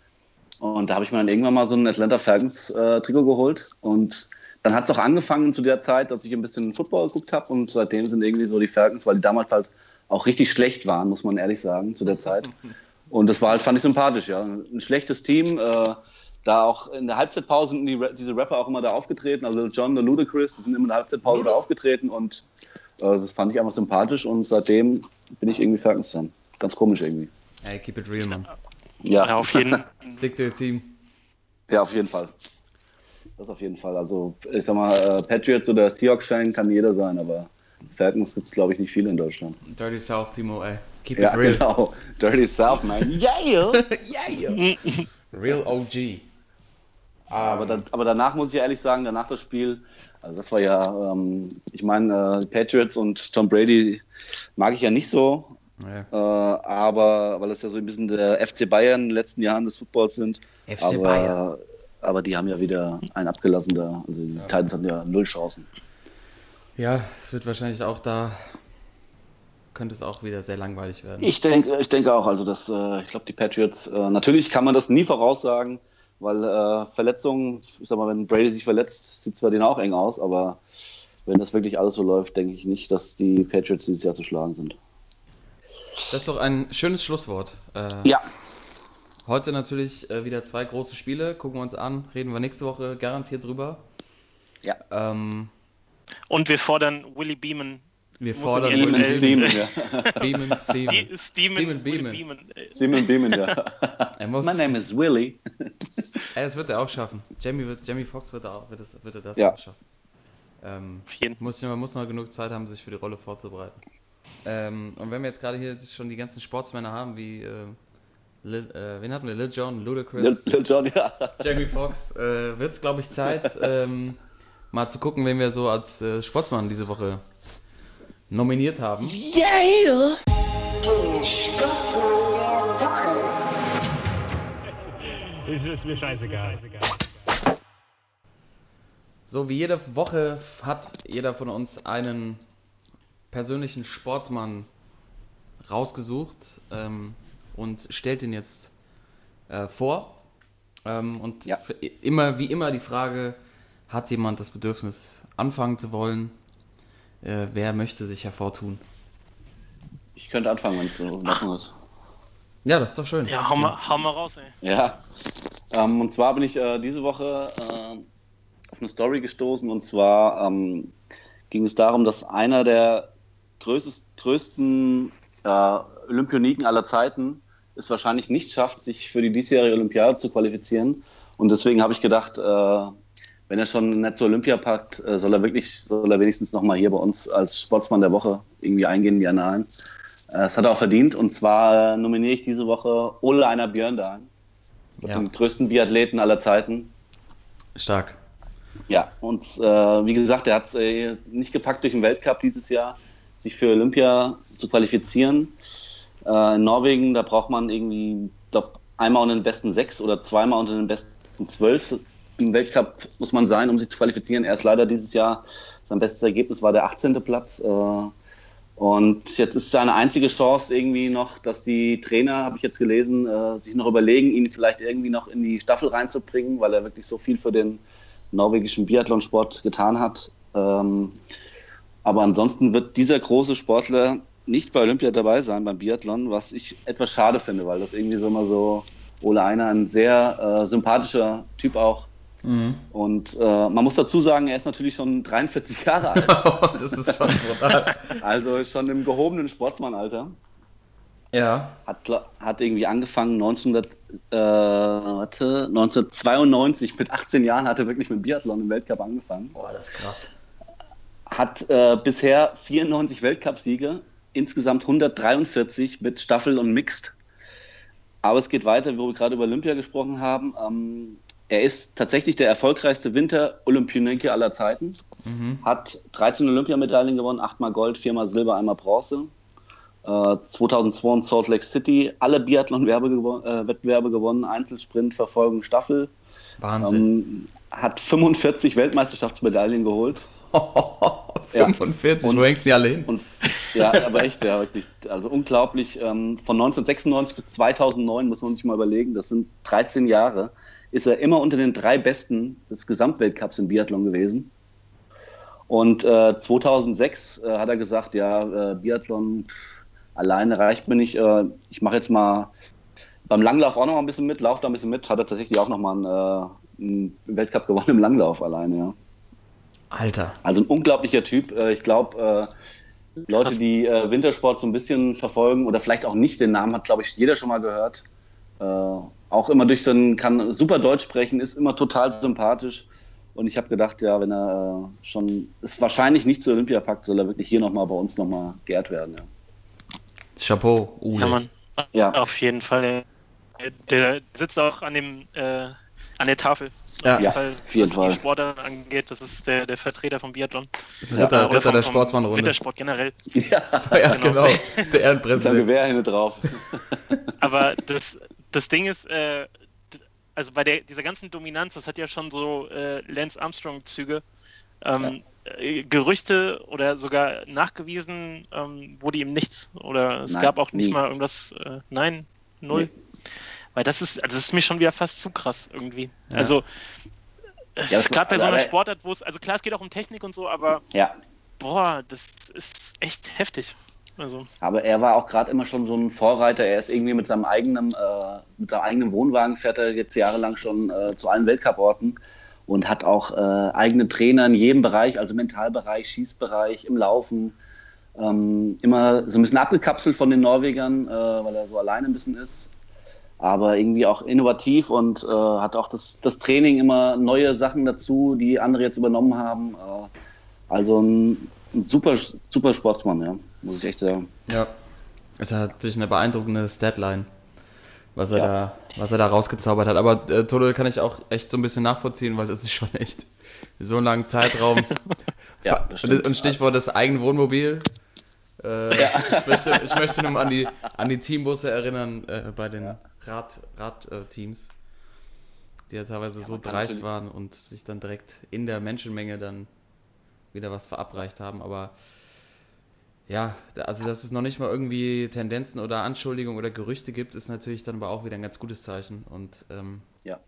Und da habe ich mir dann irgendwann mal so ein Atlanta Falcons-Trikot geholt. Und dann hat es auch angefangen zu der Zeit, dass ich ein bisschen Football geguckt habe. Und seitdem sind irgendwie so die Falcons, weil die damals halt auch richtig schlecht waren, muss man ehrlich sagen, zu der Zeit. Und das war halt, fand ich sympathisch, ja. Ein schlechtes Team. Äh, da auch in der Halbzeitpause sind die, diese Rapper auch immer da aufgetreten. Also John, der Ludacris, die sind immer in der Halbzeitpause da aufgetreten. Und äh, das fand ich einfach sympathisch. Und seitdem bin ich irgendwie Falcons-Fan. Ganz komisch irgendwie. Ey, keep it real, Mann. Ja. Ja, auf jeden *laughs* Stick to your team. Ja, auf jeden Fall. Das auf jeden Fall. Also, ich sag mal, äh, Patriots oder Seahawks-Fan kann jeder sein, aber Falcons gibt es, glaube ich, nicht viele in Deutschland. Dirty South, Timo, ey. Keep Ja, it real. genau. Dirty South, man. *laughs* Yeah! yeah. Real OG. Aber, dann, aber danach muss ich ehrlich sagen, danach das Spiel, also das war ja, ähm, ich meine, äh, Patriots und Tom Brady mag ich ja nicht so, Ja. äh, aber weil es ja so ein bisschen der FC Bayern in den letzten Jahren des Footballs sind. FC aber, Bayern. aber die haben ja wieder einen abgelassen da. Also die Titans hatten ja null Chancen. Ja, es wird wahrscheinlich auch da, könnte es auch wieder sehr langweilig werden. Ich denke, ich denke auch, also dass, äh, ich glaube, die Patriots, äh, natürlich kann man das nie voraussagen, weil äh, Verletzungen, ich sag mal, wenn Brady sich verletzt, sieht zwar denen auch eng aus, aber wenn das wirklich alles so läuft, denke ich nicht, dass die Patriots dieses Jahr zu schlagen sind. Das ist doch ein schönes Schlusswort. Äh, Ja, Heute natürlich äh, wieder zwei große Spiele. Gucken wir uns an. Reden wir nächste Woche garantiert drüber. Ja. Ähm, Und wir fordern Willy Beeman. wir fordern Willy Beeman. ja. Beeman, Steeman, Steeman Beeman. Beeman. Beamen, ja. Er muss, My name is Willy. Ey, das wird er auch schaffen. Jamie, wird, Jamie Foxx wird, er auch, wird, es, wird er das Ja. auch schaffen. Ähm, Auf jeden muss, man muss noch genug Zeit haben, sich für die Rolle vorzubereiten. Ähm, und wenn wir jetzt gerade hier schon die ganzen Sportsmänner haben, wie, äh, Lil, äh, wen hatten wir? Lil Jon, Ludacris, Little, Little John, ja. Jamie Foxx, äh, wird es, glaube ich, Zeit, *laughs* ähm, mal zu gucken, wen wir so als äh, Sportsmann diese Woche nominiert haben. Der Sportsmann der Woche. Ist, ist mir scheißegal. So wie jede Woche hat jeder von uns einen persönlichen Sportsmann rausgesucht ähm, und stellt ihn jetzt äh, vor. Ähm, und Ja. immer, wie immer die Frage, hat jemand das Bedürfnis, anfangen zu wollen? Äh, wer möchte sich hervortun? Ich könnte anfangen, wenn es so Ordnung ist. Ja, das ist doch schön. Ja, hau mal, hau mal raus, ey. Ja, ähm, und zwar bin ich äh, diese Woche äh, auf eine Story gestoßen und zwar ähm, ging es darum, dass einer der größtes, größten äh, Olympioniken aller Zeiten es wahrscheinlich nicht schafft, sich für die diesjährige Olympiade zu qualifizieren. Und deswegen habe ich gedacht, äh, wenn er schon nicht zur Olympia packt, äh, soll er wirklich, soll er wenigstens nochmal hier bei uns als Sportsmann der Woche irgendwie eingehen, die Annalen. Äh, Das hat er auch verdient. Und zwar nominiere ich diese Woche Ole Einer Björndalen Ja. den größten Biathleten aller Zeiten. Stark. Ja, und äh, wie gesagt, er hat äh, nicht gepackt durch den Weltcup dieses Jahr, sich für Olympia zu qualifizieren. Äh, in Norwegen, da braucht man irgendwie, glaub, einmal unter den besten sechs oder zweimal unter den besten zwölf im Weltcup muss man sein, um sich zu qualifizieren. Er ist leider dieses Jahr, sein bestes Ergebnis war der 18. Platz. Äh, und jetzt ist seine einzige Chance irgendwie noch, dass die Trainer, habe ich jetzt gelesen, äh, sich noch überlegen, ihn vielleicht irgendwie noch in die Staffel reinzubringen, weil er wirklich so viel für den norwegischen Biathlonsport getan hat. Ähm, aber ansonsten wird dieser große Sportler nicht bei Olympia dabei sein beim Biathlon, was ich etwas schade finde, weil das irgendwie so immer so Ole Einer ein sehr äh, sympathischer Typ auch. Und äh, man muss dazu sagen, er ist natürlich schon 43 Jahre alt, *laughs* das ist schon brutal. *laughs* also schon im gehobenen Sportsmannalter. Ja. Hat, hat irgendwie angefangen 1900, äh, warte, 1992 mit 18 Jahren hat er wirklich mit Biathlon im Weltcup angefangen. Boah, das ist krass. Hat äh, bisher 94 Weltcupsiege, insgesamt 143 mit Staffel und Mixed. Aber es geht weiter, wo wir gerade über Olympia gesprochen haben. Ähm, er ist tatsächlich der erfolgreichste Winter-Olympioniker aller Zeiten. Hat 13 Olympiamedaillen gewonnen, 8 mal Gold, 4 mal Silber, einmal Bronze. Äh, 2002 in Salt Lake City alle Biathlon-Wettbewerbe gewonnen, Einzelsprint, Verfolgung, Staffel. Wahnsinn. Ähm, hat 45 Weltmeisterschaftsmedaillen geholt. Ja. 45, Und- wo hängst du die alle hin? Und ja, aber echt, ja, wirklich. Also unglaublich. Ähm, von 1996 bis 2009 muss man sich mal überlegen, das sind 13 Jahre, ist er immer unter den drei Besten des Gesamtweltcups im Biathlon gewesen. Und äh, 2006 äh, hat er gesagt, ja, äh, Biathlon alleine reicht mir nicht. Äh, ich mache jetzt mal beim Langlauf auch noch mal ein bisschen mit, laufe da ein bisschen mit. Hat er tatsächlich auch noch mal einen, äh, einen Weltcup gewonnen im Langlauf alleine, ja. Alter. Also ein unglaublicher Typ. Äh, Ich glaube, äh, Leute, die äh, Wintersport so ein bisschen verfolgen oder vielleicht auch nicht, den Namen hat, glaube ich, jeder schon mal gehört. Auch immer durch so einen, kann super Deutsch sprechen, ist immer total sympathisch. Und ich habe gedacht, ja, wenn er schon es wahrscheinlich nicht zur Olympia packt, soll er wirklich hier nochmal bei uns nochmal geehrt werden. Ja. Chapeau, Uwe. Ja, Mann. Ja. Auf jeden Fall. Der sitzt auch an dem äh, an der Tafel. Ja. Auf jeden Ja, Fall, auf jeden was Fall. die Sportart angeht, das ist der, der Vertreter vom Biathlon. Das ist ein Ritter, Oder Ritter vom- der Sportsmannrunde. Wintersport generell. Ja, *laughs* Ja, genau. genau. Der mit Ehrenpräsident. Gewehr hinten drauf. *laughs* Aber das, das Ding ist, äh, also bei der, dieser ganzen Dominanz, das hat ja schon so äh, Lance Armstrong-Züge. Ähm, äh, Gerüchte oder sogar nachgewiesen ähm, wurde ihm nichts. Oder es Nein, gab auch nicht nie. mal irgendwas, äh, nein, null. Nee. Weil das ist, also das ist mir schon wieder fast zu krass irgendwie. Ja. Also, Ja, das- gerade bei so einer also, Sportart, wo es, also klar, es geht auch um Technik und so, aber Ja, boah, das ist echt heftig. Also, aber er war auch gerade immer schon so ein Vorreiter. Er ist irgendwie mit seinem eigenen, äh, mit seinem eigenen Wohnwagen fährt er jetzt jahrelang schon äh, zu allen Weltcuporten und hat auch äh, eigene Trainer in jedem Bereich, also Mentalbereich, Schießbereich, im Laufen. Ähm, immer so ein bisschen abgekapselt von den Norwegern, äh, weil er so alleine ein bisschen ist. Aber irgendwie auch innovativ und äh, hat auch das, das Training immer neue Sachen dazu, die andere jetzt übernommen haben. Äh, also ein, ein super, super Sportsmann, ja, muss ich echt sagen. Ja. Es hat sich eine beeindruckende Statline, was er, Ja. da, was er da rausgezaubert hat. Aber äh, Toto kann ich auch echt so ein bisschen nachvollziehen, weil das ist schon echt so einen langen Zeitraum. *laughs* Ja. Und Stichwort das Eigenwohnmobil. Äh, ich, möchte, ich möchte nur an die, an die Teambusse erinnern äh, bei den Rad, Radteams, die ja teilweise so man kann dreist waren und sich dann direkt in der Menschenmenge dann wieder was verabreicht haben. Aber ja, also dass es noch nicht mal irgendwie Tendenzen oder Anschuldigungen oder Gerüchte gibt, ist natürlich dann aber auch wieder ein ganz gutes Zeichen. Und ähm, Ja.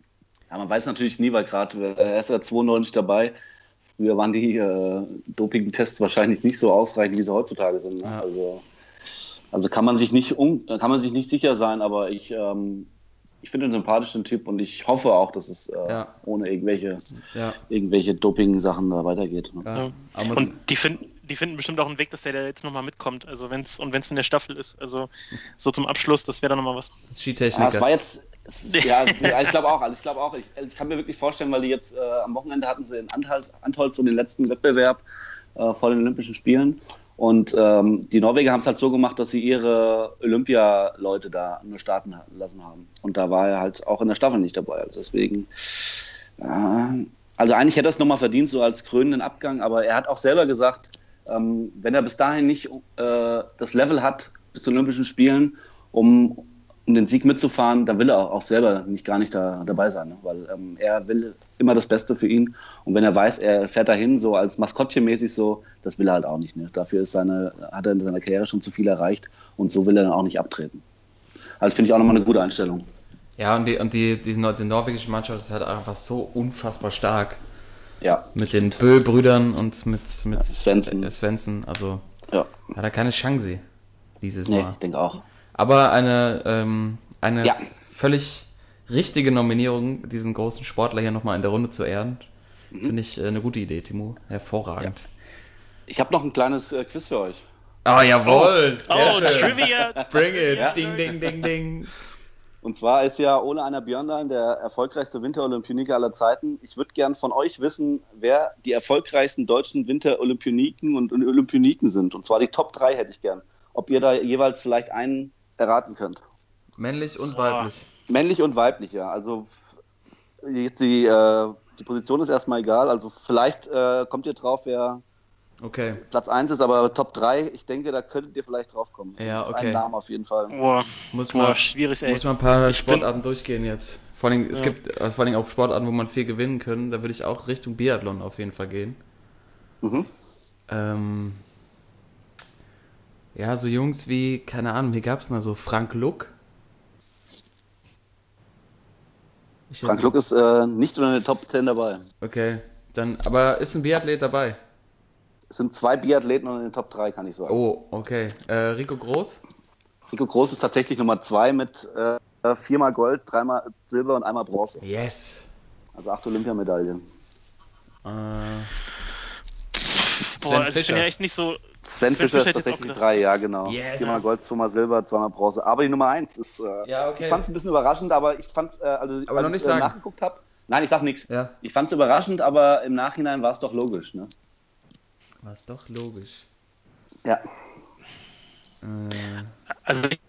ja, man weiß natürlich nie, weil gerade er ist ja 92 dabei. Früher waren die äh, Doping-Tests wahrscheinlich nicht so ausreichend, wie sie heutzutage sind. Ne? Ja. Also, also kann man sich nicht un, kann man sich nicht sicher sein, aber ich, ähm, ich finde ihn sympathisch, den Typ, und ich hoffe auch, dass es äh, Ja. ohne irgendwelche, ja, irgendwelche Doping-Sachen da weitergeht. Ne? ja. Ja. Und die finden, die finden bestimmt auch einen Weg, dass der da jetzt nochmal mitkommt. Also wenn's, und wenn es in der Staffel ist. Also so zum Abschluss, das wäre dann nochmal was. *laughs* Ja, es Skitechniker. war jetzt, ja, ja, ich glaube auch, also ich glaube auch, ich, ich kann mir wirklich vorstellen, weil die jetzt äh, am Wochenende hatten sie in Anhalt, Antholz so den letzten Wettbewerb äh, vor den Olympischen Spielen. Und ähm, die Norweger haben es halt so gemacht, dass sie ihre Olympia-Leute da nur starten lassen haben. Und da war er halt auch in der Staffel nicht dabei. Also deswegen, äh, also eigentlich hätte er es nochmal verdient, so als krönenden Abgang, aber er hat auch selber gesagt, ähm, wenn er bis dahin nicht äh, das Level hat bis zu Olympischen Spielen, um, um den Sieg mitzufahren, dann will er auch selber nicht gar nicht da, dabei sein, ne? weil ähm, er will immer das Beste für ihn. Und wenn er weiß, er fährt dahin so als Maskottchen-mäßig so, das will er halt auch nicht. Ne? Dafür ist seine, hat er in seiner Karriere schon zu viel erreicht und so will er dann auch nicht abtreten. Also finde ich auch nochmal eine gute Einstellung. Ja, und die, und die, die, die norwegische Mannschaft ist halt einfach so unfassbar stark. Ja, Mit den Bö-Brüdern und mit, mit Svensson. äh, Svensson. Also ja. hat er keine Chance dieses Nee, Mal. ich denke auch. Aber eine, ähm, eine Ja. völlig richtige Nominierung, diesen großen Sportler hier nochmal in der Runde zu ehren, Mhm. finde ich äh, eine gute Idee, Timo. Hervorragend. Ich habe noch ein kleines äh, Quiz für euch. Ah, jawohl! Sehr oh, schön. Trivia! Bring it! Ja. Ding, ding, ding, ding. Und zwar ist ja Ole Einer Björndalen der erfolgreichste Winterolympioniker aller Zeiten. Ich würde gern von euch wissen, wer die erfolgreichsten deutschen Winterolympioniken und Olympioniken sind. Und zwar die Top 3 hätte ich gern. Ob ihr da jeweils vielleicht einen erraten könnt. Männlich und Boah. weiblich. Männlich und weiblich, ja. Also jetzt die, äh, die Position ist erstmal egal. Also vielleicht äh, kommt ihr drauf, wer Okay. Platz 1 ist, aber Top 3, ich denke, da könntet ihr vielleicht drauf kommen. Ja, okay. Ein Name auf jeden Fall. Boah, Muss boah, mal, schwierig, ey. muss mal ein paar Ich bin- Sportarten durchgehen jetzt. Vor allem, es Ja. gibt äh, vor allem auch Sportarten, wo man viel gewinnen kann. Da würde ich auch Richtung Biathlon auf jeden Fall gehen. Mhm. Ähm, ja, so Jungs wie, keine Ahnung, wie gab's denn da so? Frank Luck? Ich Frank Luck ist äh, nicht unter den Top 10 dabei. Okay, dann, aber ist ein Biathlet dabei? Es sind zwei Biathleten unter den Top 3, kann ich sagen. Oh, okay. Äh, Rico Groß? Rico Groß ist tatsächlich Nummer 2 mit äh, viermal Gold, dreimal Silber und einmal Bronze. Yes. Also acht Olympiamedaillen. Äh, Boah, also ich bin ja echt nicht so, Sven, Sven Fischer Fischer ist tatsächlich drei, ja genau. Yes. Viermal Gold, zweimal Silber, zweimal Bronze. Aber die Nummer eins ist. Äh, Ja, okay. Ich fand es ein bisschen überraschend, aber ich fand, äh, also Aber noch als nicht ich äh, sagen. nachgeguckt habe. Nein, ich sag nichts. Ja. Ich fand es überraschend, aber im Nachhinein war es doch logisch. Ne? War es doch logisch. Ja. Äh, Also ich,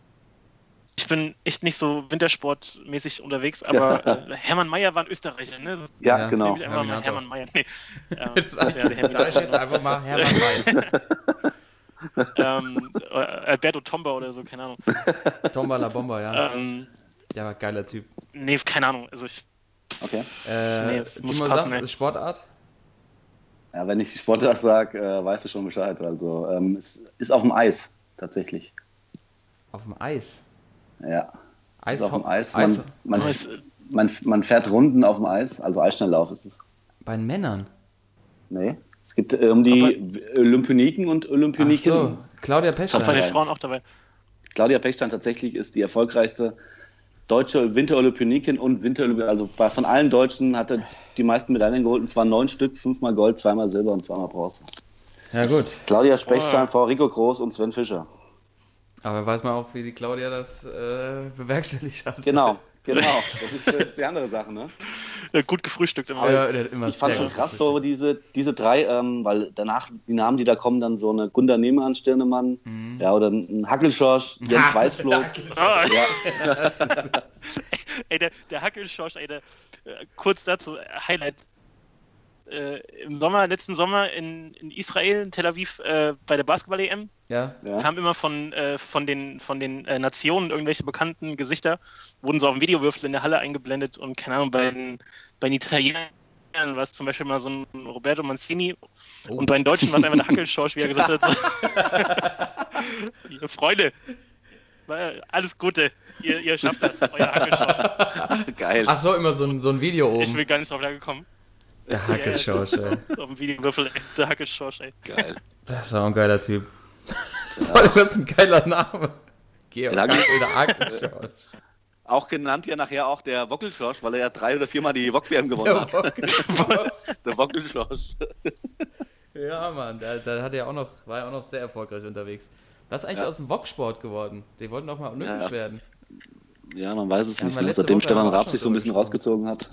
ich bin echt nicht so wintersportmäßig unterwegs, *laughs* aber äh, Hermann Mayer war ein Österreicher, ne? Ja, Ja, genau. Ich einfach mal Herminator. Hermann Mayer. Nee. *laughs* Ähm, das ja, der sag ich jetzt einfach mal Hermann *laughs* May. ähm, äh, Alberto Tomba oder so, keine Ahnung. Tomba la Bomba, ja. Ähm, Der war geiler Typ. nee, keine Ahnung. Also ich, Okay. Äh, Nee, muss passen, sag, ey. Sportart? Ja, wenn ich Sportart sage, äh, weißt du schon Bescheid. Also ähm, es ist auf dem Eis tatsächlich. Auf dem Eis. Ja. Eis auf dem Eis. Man, man, man, man fährt Runden auf dem Eis, also Eisschnelllauf ist es. Bei den Männern. Nee. Es gibt äh, um die Olympioniken und Ach Olympioniken. so, Claudia ich glaube, bei Pechstein. den Frauen auch dabei. Claudia Pechstein tatsächlich ist die erfolgreichste deutsche Winterolympionikin und Winterolympionikin. Also bei, von allen Deutschen hat er die meisten Medaillen geholt, und zwar neun Stück, fünfmal Gold, zweimal Silber und zweimal Bronze. Ja gut, Claudia Pechstein, Oh. Frau Rico Groß und Sven Fischer. Aber weiß man auch, wie die Claudia das äh, bewerkstelligt hat. Genau, genau. *laughs* Das ist äh, die andere Sache, ne? Äh, gut gefrühstückt immer. Aber ja, immer Ich fand schon krass so diese, diese drei, ähm, weil danach die Namen, die da kommen, dann so eine Gunda Nehmann, Stirnemann, Mhm. ja, oder ein Hackelschorsch, Jens. *laughs* Ah, Ja, *laughs* ey, der, der Hackelschorsch, ey, der, äh, kurz dazu, Highlight. Äh, Im Sommer, letzten Sommer in, in Israel, in Tel Aviv, äh, bei der Basketball-EM, Ja, ja. kam immer von, äh, von den, von den äh, Nationen irgendwelche bekannten Gesichter, wurden so auf dem Videowürfel in der Halle eingeblendet und keine Ahnung, bei den, bei den Italienern war es zum Beispiel mal so ein Roberto Mancini Oh. und bei den Deutschen war es einfach der Hackelschorsch, wie er gesagt hat. *laughs* So, Freunde, alles Gute, ihr, ihr schafft das, euer Hackelschorsch. geil. Ach so, immer so ein, so ein Video Ich oben. bin gar nicht drauf gekommen. Der Hackelschorsch, ey. Auf dem Videowürfel, der Hackelschorsch, ey. geil. Das war ein geiler Typ. Vor allem, das ist ein geiler Name. Georg Hackel- der Hackelschorsch. Auch genannt ja nachher auch der Wockelschorsch, weil er ja drei oder viermal die Wok-WM gewonnen Der hat. *laughs* Der Wockelschorsch. Ja, Mann, da, da hat er auch noch, war er auch noch sehr erfolgreich unterwegs. Was ist eigentlich Ja. aus dem Wok-Sport geworden? Die wollten auch mal olympisch Ja, ja. werden. Ja, man weiß es Ja, nicht. Seitdem Woche Stefan auch Raab sich so ein bisschen rausgezogen hat,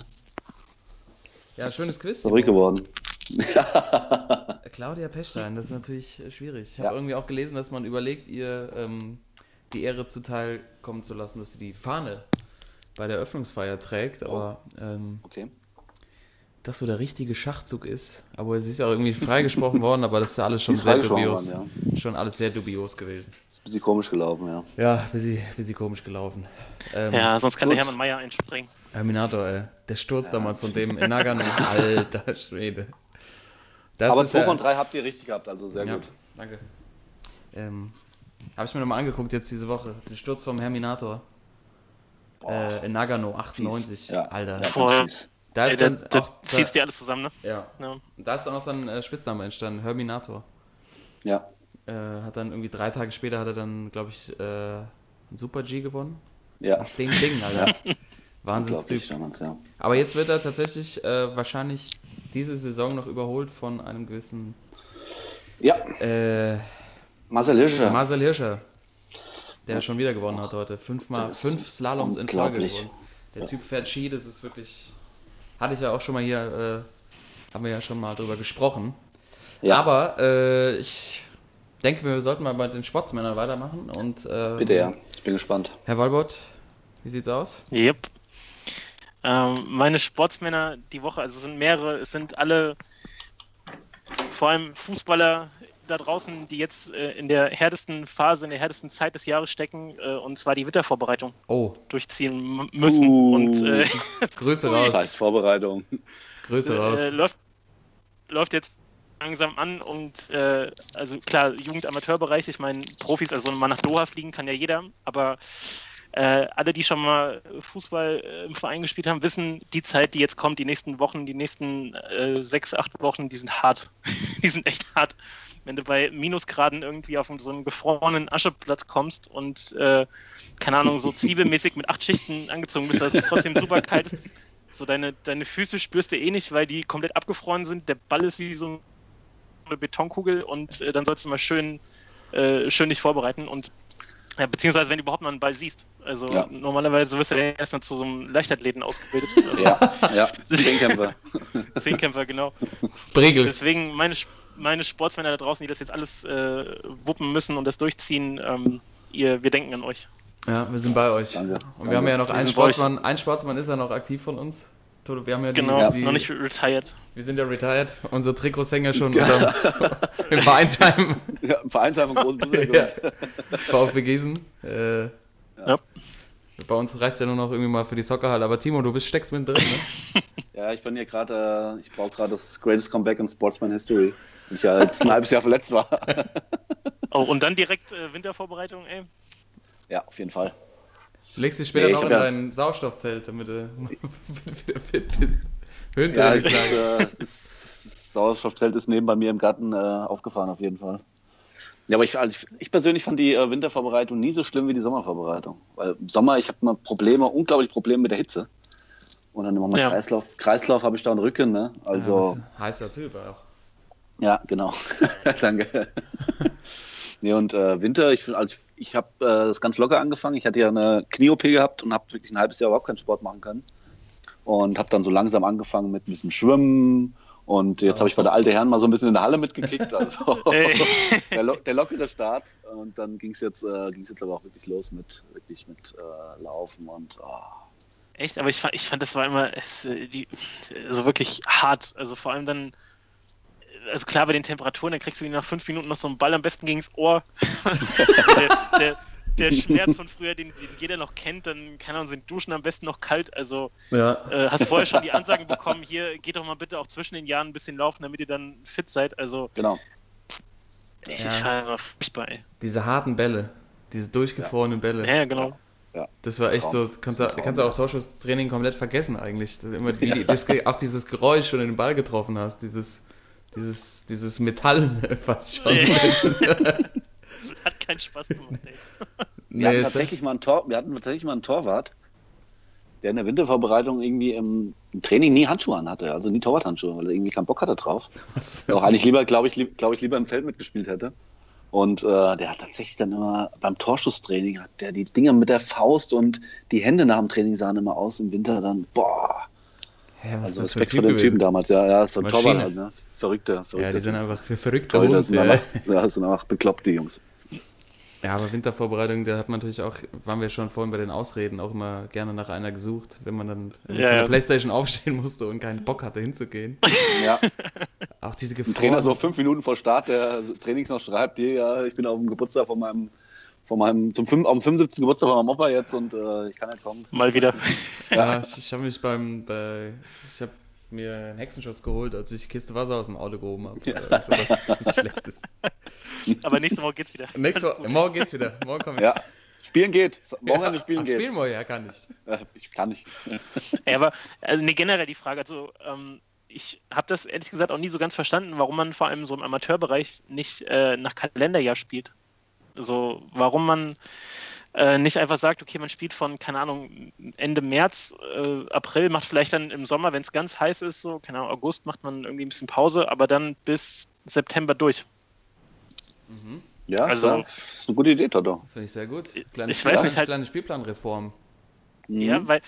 Ja, schönes Quiz. ist ruhig geworden. Claudia Pechstein, das ist natürlich äh, schwierig. Ich habe Ja. irgendwie auch gelesen, dass man überlegt, ihr ähm, die Ehre zuteil kommen zu lassen, dass sie die Fahne bei der Eröffnungsfeier trägt, aber ähm, Okay. Das so der richtige Schachzug ist. Aber sie ist ja auch irgendwie freigesprochen worden, aber das ist ja alles *laughs* schon sehr dubios. worden, Schon alles sehr dubios gewesen. Ist ein bisschen komisch gelaufen, ja. Ja, bisschen, bisschen komisch gelaufen. Ähm, Ja, sonst kann Gut. der Hermann Mayer einspringen. Terminator, ey. Der Sturz damals von dem in Nagano. *laughs* Alter Schwede. Das Aber ist zwei ja- von drei habt ihr richtig gehabt, also sehr Ja, gut. danke. Ähm, Habe ich mir nochmal angeguckt jetzt diese Woche. Den Sturz vom Herminator. Äh, in Nagano, 98. Ja, Alter. Ja. Da Ey, ist da, dann da auch. zieht's Da, dir alles zusammen, ne? ja. Ja. Da ist dann auch sein äh, Spitzname entstanden, Herminator. Ja. Äh, hat dann irgendwie drei Tage später hat er dann, glaube ich, äh, einen Super G gewonnen. Ja. Ding, Ding, Alter. *laughs* Wahnsinnstyp. Damals, ja. Aber jetzt wird er tatsächlich äh, wahrscheinlich diese Saison noch überholt von einem gewissen Ja, äh, Marcel Hirscher. Marcel Hirscher, der schon wieder gewonnen hat heute. Fünfmal, fünf Slaloms in Folge gewonnen. Der Typ fährt Ski, das ist wirklich. Hatte ich ja auch schon mal hier, äh, haben wir ja schon mal drüber gesprochen. ja, Aber äh, ich denke, wir sollten mal bei den Sportsmännern weitermachen. Und, äh, bitte, ja. Ich bin gespannt. Herr Walbott, wie sieht's aus? Yep. Ähm, meine Sportsmänner die Woche, also es sind mehrere, es sind alle vor allem Fußballer da draußen, die jetzt äh, in der härtesten Phase, in der härtesten Zeit des Jahres stecken, äh, und zwar die Wintervorbereitung Oh, durchziehen müssen. Uh. Und äh, *laughs* Grüße Das raus. heißt Vorbereitung. Grüße raus. äh, läuft, läuft jetzt langsam an und äh, also klar, Jugend-Amateurbereich, ich meine, Profis, also mal nach Doha fliegen kann ja jeder, aber äh, alle, die schon mal Fußball äh, im Verein gespielt haben, wissen, die Zeit, die jetzt kommt, die nächsten Wochen, die nächsten äh, sechs, acht Wochen, die sind hart. *laughs* die sind echt hart. Wenn du bei Minusgraden irgendwie auf so einen gefrorenen Ascheplatz kommst und, äh, keine Ahnung, so zwiebelmäßig mit acht Schichten angezogen bist, dass es trotzdem super kalt ist. So deine, deine Füße spürst du eh nicht, weil die komplett abgefroren sind. Der Ball ist wie so ein eine Betonkugel und äh, dann sollst du mal schön, äh, schön dich vorbereiten und ja, beziehungsweise wenn du überhaupt mal einen Ball siehst. Also Ja. normalerweise wirst du ja erstmal zu so einem Leichtathleten ausgebildet. *laughs* Also Ja, ja, Zehnkämpfer. Zehnkämpfer, *laughs* genau. Bregel. Deswegen meine, meine Sportsmänner da draußen, die das jetzt alles äh, wuppen müssen und das durchziehen, ähm, ihr, wir denken an euch. Ja, wir sind bei euch. Danke, Und danke. wir haben ja noch Wir einen. Sportsmann. Ein Sportsmann ist ja noch aktiv von uns. Wir haben ja die, Genau, die noch nicht retired. wir sind ja retired. Unsere Trikots hängen ja schon unterm, *laughs* im Vereinsheim Ja, Im Vereinsheim im großen ja. VfB Gießen. Äh, Ja. Bei uns reicht es ja nur noch irgendwie mal für die Soccerhalle. Aber Timo, du bist steckst mit drin, ne? *laughs* Ja, ich bin hier gerade, äh, ich brauche gerade das Greatest Comeback in Sportsman History. weil Ich ja jetzt ein halbes Jahr verletzt war. *laughs* Oh, und dann direkt äh, Wintervorbereitung, ey. ja, auf jeden Fall. Legst dich später Nee, noch ich in ja- dein Sauerstoffzelt, damit du *laughs* wieder fit bist. Ja, Höhentraining das, äh, das Sauerstoffzelt ist neben bei mir im Garten äh, aufgefahren, auf jeden Fall. Ja, aber ich, also ich, ich persönlich fand die äh, Wintervorbereitung nie so schlimm wie die Sommervorbereitung. Weil im Sommer, ich habe mal Probleme, unglaublich Probleme mit der Hitze. Und dann immer mal Ja. Kreislauf. Kreislauf habe ich da einen Rücken, ne? Also. Ja, heißer Typ auch. Ja, genau. *laughs* Danke. *laughs* nee, und äh, Winter, ich, also ich, ich habe äh, das ganz locker angefangen. Ich hatte ja eine Knie-OP gehabt und habe wirklich ein halbes Jahr überhaupt keinen Sport machen können. Und habe dann so langsam angefangen mit ein bisschen Schwimmen. Und jetzt habe ich bei der Alte Herren mal so ein bisschen in der Halle mitgekickt. *laughs* Also der, lo der lockere Start. Und dann ging es jetzt, äh, ging's jetzt aber auch wirklich los mit, wirklich mit äh, Laufen und oh. Echt, aber ich fand, ich fand das war immer es, äh, die, also wirklich hart. Also vor allem dann, also klar bei den Temperaturen, dann kriegst du nach fünf Minuten noch so einen Ball am besten gegens Ohr. *laughs* der, der, der Schmerz von früher, den, den jeder noch kennt, dann keine Ahnung, sind Duschen am besten noch kalt. Also Ja. äh, hast vorher schon die Ansagen bekommen, hier geht doch mal bitte auch zwischen den Jahren ein bisschen laufen, damit ihr dann fit seid. Also genau. ich, Ja. furchtbar, ey. Diese harten Bälle. Diese durchgefrorenen Bälle. Ja, ja, genau. Das war echt Traum. so, kannst du, kannst du auch Torschusstraining komplett vergessen eigentlich. Immer die- das, auch dieses Geräusch, wenn du den Ball getroffen hast, dieses, dieses, dieses Metall *laughs* fast schon. *laughs* Keinen Spaß gemacht, ey. Wir hatten ist- tatsächlich mal einen Tor, wir hatten tatsächlich mal einen Torwart, der in der Wintervorbereitung irgendwie im, Training nie Handschuhe anhatte, also nie Torwarthandschuhe, weil er irgendwie keinen Bock hatte drauf. auch eigentlich lieber, glaube ich, lieb, glaube ich, lieber im Feld mitgespielt hätte. Und äh, der hat tatsächlich dann immer beim Torschusstraining hat der die Dinger mit der Faust und die Hände nach dem Training sahen immer aus im Winter dann, boah, Hä, was ist also das für ein Respekt Typ vor dem Typen damals, ja, ja, so ein. Torwart halt, ne? Verrückter, verrückter. Ja, die sind einfach verrückte Torhüter Hund. sind Ja. einfach, ja, sind einfach bekloppt, die Jungs. Ja, aber Wintervorbereitung, da hat man natürlich auch, waren wir schon vorhin bei den Ausreden, auch immer gerne nach einer gesucht, wenn man dann von Ja, der ja. Playstation aufstehen musste und keinen Bock hatte hinzugehen. Ja, Auch diese ein Trainer so fünf Minuten vor Start der Trainings noch schreibt, hier, ja, ich bin auf dem Geburtstag von meinem, von meinem, zum fünf, auf dem 75. Geburtstag von meinem Opa jetzt und äh, ich kann nicht kommen. Mal wieder. Ja, ich, ich habe mich beim, bei, ich habe mir einen Hexenschuss geholt, als ich Kiste Wasser aus dem Auto gehoben habe. Ja. Also was ganz Schlechtes. *laughs* *laughs* Aber nächste Woche geht's wieder. Nächste Woche, morgen geht's wieder. Morgen komme ich. Ja, spielen geht. Wochenende Ja, spielen geht. Spielen wir, ja, kann ich. Ich kann nicht. Ja, aber also, nee, generell die Frage, also ähm, ich habe das ehrlich gesagt auch nie so ganz verstanden, warum man vor allem so im Amateurbereich nicht äh, nach Kalenderjahr spielt. Also warum man äh, nicht einfach sagt, okay, man spielt von, keine Ahnung, Ende März, äh, April, macht vielleicht dann im Sommer, wenn es ganz heiß ist, so, keine Ahnung, August macht man irgendwie ein bisschen Pause, aber dann bis September durch. Ja, Also- das ist eine gute Idee, Toto. Finde ich sehr gut. Kleine, Ich weiß nicht, halt- kleine Spielplanreform. Mhm. Ja, weil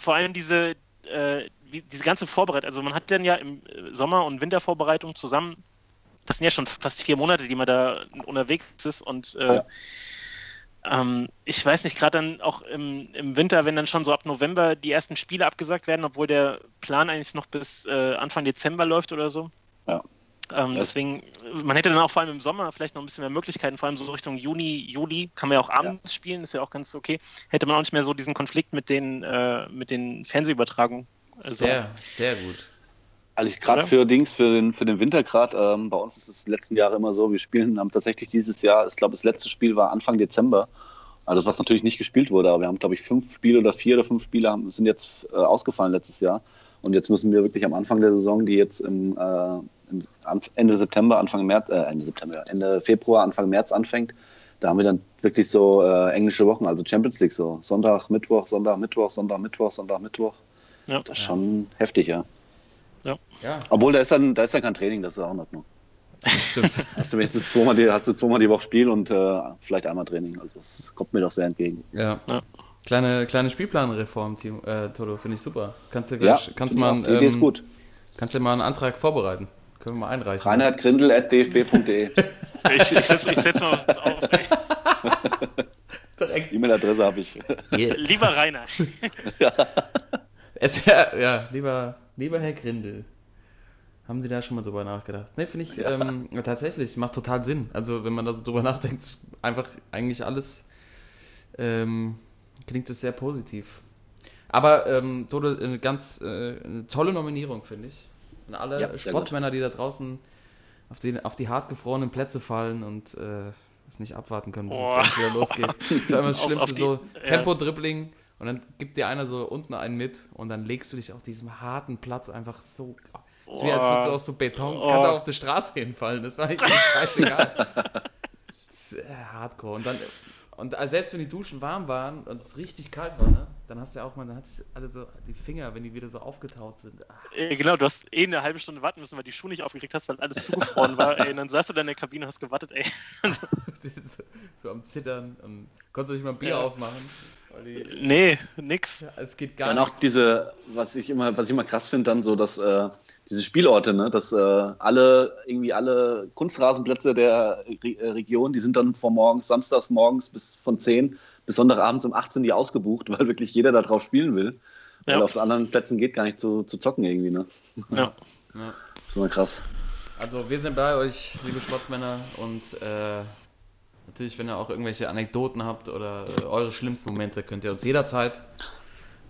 vor allem diese, äh, wie, diese ganze Vorbereitung, also man hat dann ja im äh, Sommer- und Wintervorbereitung zusammen, das sind ja schon fast vier Monate, die man da unterwegs ist und äh, Ja. ähm, ich weiß nicht, gerade dann auch im, im Winter, wenn dann schon so ab November die ersten Spiele abgesagt werden, obwohl der Plan eigentlich noch bis äh, Anfang Dezember läuft oder so. Ja. Ähm, Ja. Deswegen, man hätte dann auch vor allem im Sommer vielleicht noch ein bisschen mehr Möglichkeiten, vor allem so Richtung Juni, Juli, kann man ja auch abends spielen, ist ja auch ganz okay. Hätte man auch nicht mehr so diesen Konflikt mit den, äh, mit den Fernsehübertragungen. Also, Sehr, sehr gut. Also ich gerade für Dings, für den, für den Winter gerade, ähm, bei uns ist es die letzten Jahre immer so, wir spielen, haben tatsächlich dieses Jahr, ich glaube das letzte Spiel war Anfang Dezember, also was natürlich nicht gespielt wurde, aber wir haben glaube ich fünf Spiele oder vier oder fünf Spiele haben, sind jetzt äh, ausgefallen letztes Jahr und jetzt müssen wir wirklich am Anfang der Saison, die jetzt im, äh, Ende September, Anfang März, äh, Ende September, Ende Februar, Anfang März anfängt, da haben wir dann wirklich so äh, englische Wochen, also Champions League so, Sonntag, Mittwoch, Sonntag, Mittwoch, Sonntag, Mittwoch, Sonntag, Mittwoch. Ja. Das ist schon heftig, ja. Ja, Obwohl, da ist dann, da ist dann kein Training, das ist auch in Ordnung. Stimmt. *laughs* Hast du wenigstens zweimal die, hast du zweimal die Woche Spiel und äh, vielleicht einmal Training. Also das kommt mir doch sehr entgegen. Ja. Ja. Kleine, kleine Spielplanreform, Timo, äh, Toto, finde ich super. Kannst du Ja, gleich, kannst die mal, ist ähm, gut. kannst du mal einen Antrag vorbereiten. Können wir mal einreichen. Reinhardgrindel.dfb.de Ich, ich setze ich setz mal was auf. *laughs* E-Mail-Adresse habe ich. Yeah. Lieber Rainer. *laughs* Es wär, ja, lieber, lieber Herr Grindel. Haben Sie da schon mal drüber nachgedacht? Ne, finde ich ähm, tatsächlich, macht total Sinn. Also, wenn man da so drüber nachdenkt, ist einfach eigentlich alles ähm, klingt es sehr positiv. Aber ähm, Tode, eine ganz äh, eine tolle Nominierung, finde ich. An alle Ja, Sportsmänner, die da draußen auf die, auf die hart gefrorenen Plätze fallen und äh, es nicht abwarten können, bis Boah. es wieder losgeht. *laughs* Das war immer das Schlimmste, die- so. Tempo-Dribbling und dann gibt dir einer so unten einen mit und dann legst du dich auf diesem harten Platz einfach so. Es ist wie als würdest du aus so Beton, Oh. kannst auch auf die Straße hinfallen. Das war echt scheißegal. *laughs* Das ist, äh, hardcore. Und dann, und äh, selbst wenn die Duschen warm waren und es richtig kalt war, ne, dann hast du ja auch mal, dann hat alle so die Finger, wenn die wieder so aufgetaut sind. Ah, Äh, Genau, du hast eh eine halbe Stunde warten müssen, weil die Schuhe nicht aufgekriegt hast, weil alles zugefroren war. Ey, und dann saßt du da in der Kabine und hast gewartet, ey. *laughs* so, so am Zittern und konntest du nicht mal ein Bier Ja. aufmachen. Weil Nee, nix. ja, es geht gar Dann nicht. auch diese, was ich immer, was ich immer krass finde, dann so, dass äh, diese Spielorte, ne, dass äh, alle, irgendwie alle Kunstrasenplätze der Re äh, Region, die sind dann von morgens, samstags morgens bis von 10 bis Sonntagabends um 18 die ausgebucht, *laughs* weil wirklich jeder da drauf spielen will. Weil Ja. auf anderen Plätzen geht gar nicht zu, zu zocken irgendwie, ne? Ja. Ja. *laughs* Das ist immer krass. Also wir sind bei euch, liebe Sportsmänner, und äh, natürlich, wenn ihr auch irgendwelche Anekdoten habt oder äh, eure schlimmsten Momente, könnt ihr uns jederzeit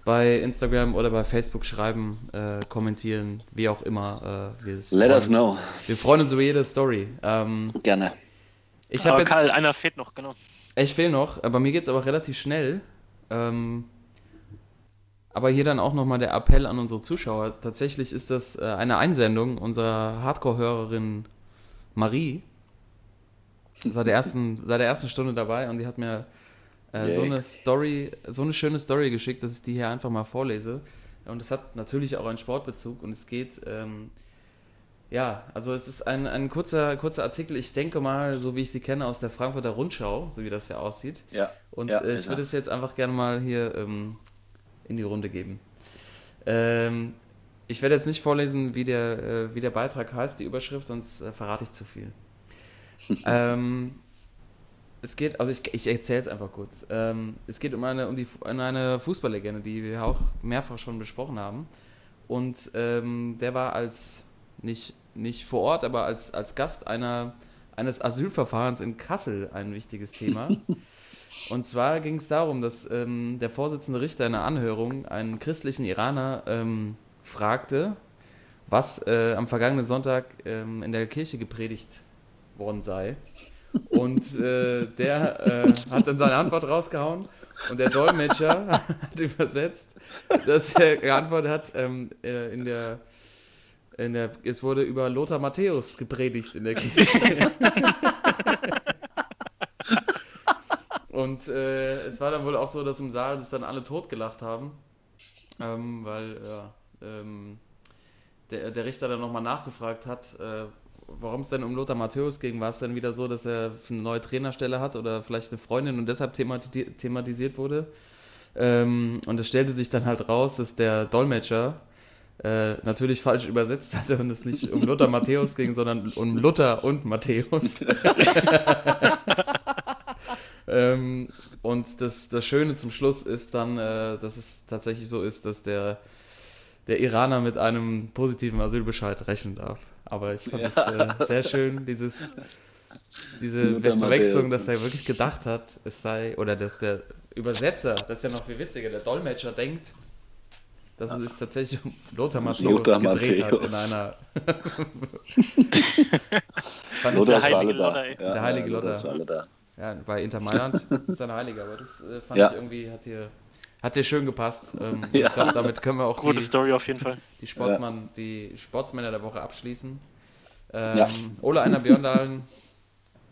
bei Instagram oder bei Facebook schreiben, äh, kommentieren, wie auch immer. Äh, wir Let freuen us uns- know. Wir freuen uns über jede Story. Ähm, Gerne. ich habe Aber jetzt, Karl, einer fehlt noch, genau. ich fehl noch, aber mir geht's aber relativ schnell. Ähm, aber hier dann auch nochmal der Appell an unsere Zuschauer. Tatsächlich ist das äh, eine Einsendung unserer Hardcore-Hörerin Marie. Seit der, ersten, seit der ersten Stunde dabei und die hat mir äh, so eine Story, so eine schöne Story geschickt, dass ich die hier einfach mal vorlese. Und es hat natürlich auch einen Sportbezug und es geht, ähm, ja, also es ist ein, ein kurzer, kurzer Artikel, ich denke mal, so wie ich sie kenne, aus der Frankfurter Rundschau, so wie das ja aussieht. Ja. Und Ja, äh, ich ja. würde es jetzt einfach gerne mal hier ähm, in die Runde geben. Ähm, ich werde jetzt nicht vorlesen, wie der, äh, wie der Beitrag heißt, die Überschrift, sonst äh, verrate ich zu viel. Ähm, es geht, also ich, ich erzähle es einfach kurz. Ähm, es geht um eine, um, die, um eine Fußballlegende, die wir auch mehrfach schon besprochen haben. Und ähm, der war als, nicht, nicht vor Ort, aber als, als Gast einer, eines Asylverfahrens in Kassel ein wichtiges Thema. *laughs* Und zwar ging es darum, dass ähm, der Vorsitzende Richter in der Anhörung einen christlichen Iraner ähm, fragte, was äh, am vergangenen Sonntag ähm, in der Kirche gepredigt worden sei. Und äh, der äh, hat dann seine Antwort rausgehauen und der Dolmetscher *laughs* hat übersetzt, dass er geantwortet hat, ähm, äh, in der, in der, es wurde über Lothar Matthäus gepredigt in der Kirche. Und äh, es war dann wohl auch so, dass im Saal sich dann alle totgelacht haben, ähm, weil ja, ähm, der, der Richter dann nochmal nachgefragt hat, äh, warum es denn um Lothar Matthäus ging. War es denn wieder so, dass er eine neue Trainerstelle hat oder vielleicht eine Freundin und deshalb themati thematisiert wurde? Ähm, und es stellte sich dann halt raus, dass der Dolmetscher äh, natürlich falsch übersetzt hatte und es nicht um Lothar Matthäus ging, sondern um Luther und Matthäus. *laughs* ähm, und das, das Schöne zum Schluss ist dann, äh, dass es tatsächlich so ist, dass der, der Iraner mit einem positiven Asylbescheid rechnen darf. Aber ich fand es äh, sehr schön, dieses, diese Verwechslung, dass er wirklich gedacht hat, es sei, oder dass der Übersetzer, das ist ja noch viel witziger, der Dolmetscher denkt, dass es sich tatsächlich um Lothar Matthäus Lothar gedreht Matthäus. hat in einer. *laughs* Lothar heilige alle da. Ja, Der heilige ja, Lothar. Ja, bei Inter Mailand ist er ein Heiliger, aber das äh, fand Ja. ich irgendwie, hat dir, hat dir schön gepasst. Ähm, *laughs* Ja. Ich glaube, damit können wir auch Gute die, Story auf jeden Fall. die, Sportsmann, die Sportsmänner der Woche abschließen. Ähm, Ja. Ole Einer Björndalen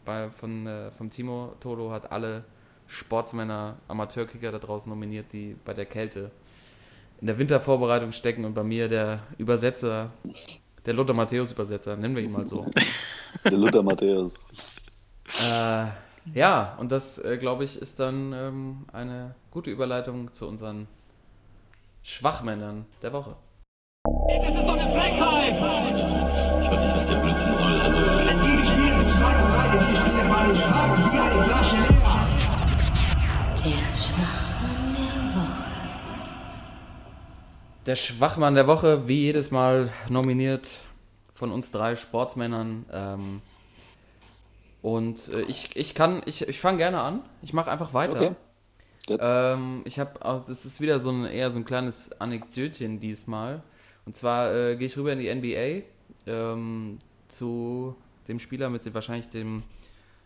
bei, von, äh, vom Timo Tolo hat alle Sportsmänner, Amateurkicker da draußen nominiert, die bei der Kälte in der Wintervorbereitung stecken und bei mir der Übersetzer Der Lothar Matthäus-Übersetzer, nennen wir ihn mal so. *laughs* Der Luther Matthäus. äh, ja, und das, äh, glaube ich, ist dann ähm, eine gute Überleitung zu unseren Schwachmännern der Woche. Das ist doch eine Frechheit! Ich weiß nicht, was der Blödsinn soll. Also, Wenn die gespielt mit zwei und die Spieler waren stark wie eine Flasche leer. Der Schwachmann der Woche. Der Schwachmann der Woche, wie jedes Mal nominiert von uns drei Sportsmännern. Ähm, und äh, ich, ich kann, ich, ich fange gerne an. Ich mache einfach weiter. Okay. Ähm, ich habe, das ist wieder so ein eher so ein kleines Anekdötchen diesmal. Und zwar äh, gehe ich rüber in die NBA ähm, zu dem Spieler mit dem wahrscheinlich dem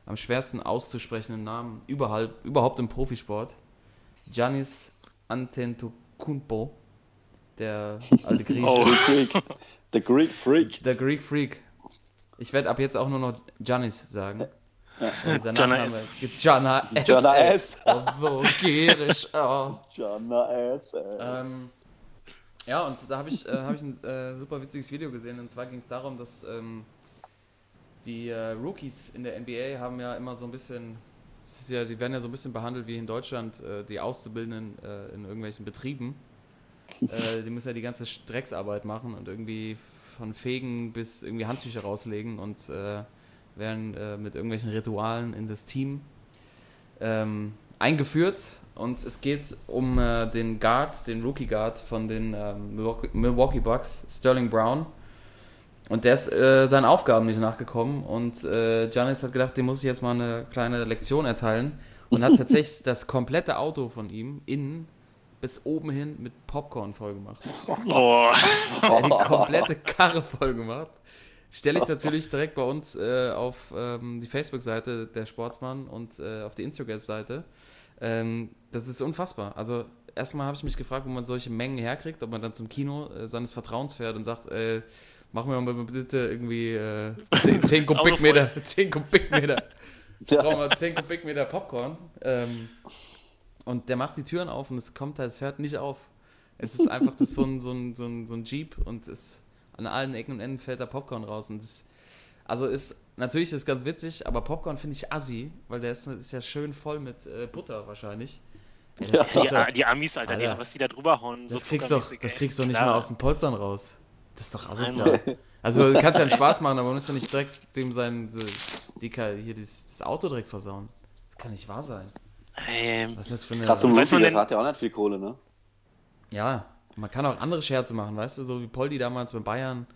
am schwersten auszusprechenden Namen überhaupt, überhaupt im Profisport. Giannis Antetokounmpo, der *laughs* alte Grieche. Oh. The Greek. The Greek Freak. Der Greek Freak. Ich werde ab jetzt auch nur noch Giannis sagen. Gianna F. Gianna ey. F. Oh, so gierisch. Oh. Jana F. ey. Ähm, ja, und da habe ich, äh, hab ich ein äh, super witziges Video gesehen. Und zwar ging es darum, dass ähm, die äh, Rookies in der NBA haben ja immer so ein bisschen, das ist ja, die werden ja so ein bisschen behandelt wie in Deutschland, äh, die Auszubildenden äh, in irgendwelchen Betrieben. *laughs* Äh, die müssen ja die ganze Drecksarbeit machen und irgendwie von Fegen bis irgendwie Handtücher rauslegen und äh, werden äh, mit irgendwelchen Ritualen in das Team ähm, eingeführt. Und es geht um äh, den Guard, den Rookie Guard von den ähm, Milwaukee, Milwaukee Bucks, Sterling Brown. Und der ist äh, seinen Aufgaben nicht nachgekommen. Und äh, Giannis hat gedacht, dem muss ich jetzt mal eine kleine Lektion erteilen. Und hat tatsächlich *laughs* das komplette Auto von ihm innen bis oben hin mit Popcorn voll gemacht. Oh. Die komplette Karre voll gemacht. Stelle ich natürlich direkt bei uns äh, auf ähm, die Facebook-Seite der Sportsmann und äh, auf die Instagram-Seite. Ähm, das ist unfassbar. Also erstmal habe ich mich gefragt, wo man solche Mengen herkriegt, ob man dann zum Kino äh, seines Vertrauens fährt und sagt, äh, mach mir mal bitte irgendwie äh, 10, 10 Auto Kubikmeter, 10 Kubikmeter. Ich brauche mal 10 Kubikmeter Popcorn. Ähm, und der macht die Türen auf und es kommt halt, es hört nicht auf. Es ist einfach das so, ein, so, ein, so, ein, so ein Jeep und es, an allen Ecken und Enden fällt da Popcorn raus. Und das, also ist, natürlich ist das ganz witzig, aber Popcorn finde ich assi, weil der ist, ist ja schön voll mit äh, Butter wahrscheinlich. Kriegst Die, die Amis, Alter, die, Alter. was die da drüber hauen. das so kriegst du doch, das kriegst du nicht Klar. mal aus den Polstern raus. Das ist doch asozial. *laughs* Also du kannst ja einen Spaß machen, aber man muss ja nicht direkt dem sein, die, die, hier das, das Auto direkt versauen. Das kann nicht wahr sein. Ey, Was ist das für eine... Gerade zum Weiß Rookie, man der hat ja auch nicht viel Kohle, ne? Ja, man kann auch andere Scherze machen, weißt du, so wie Poldi damals bei Bayern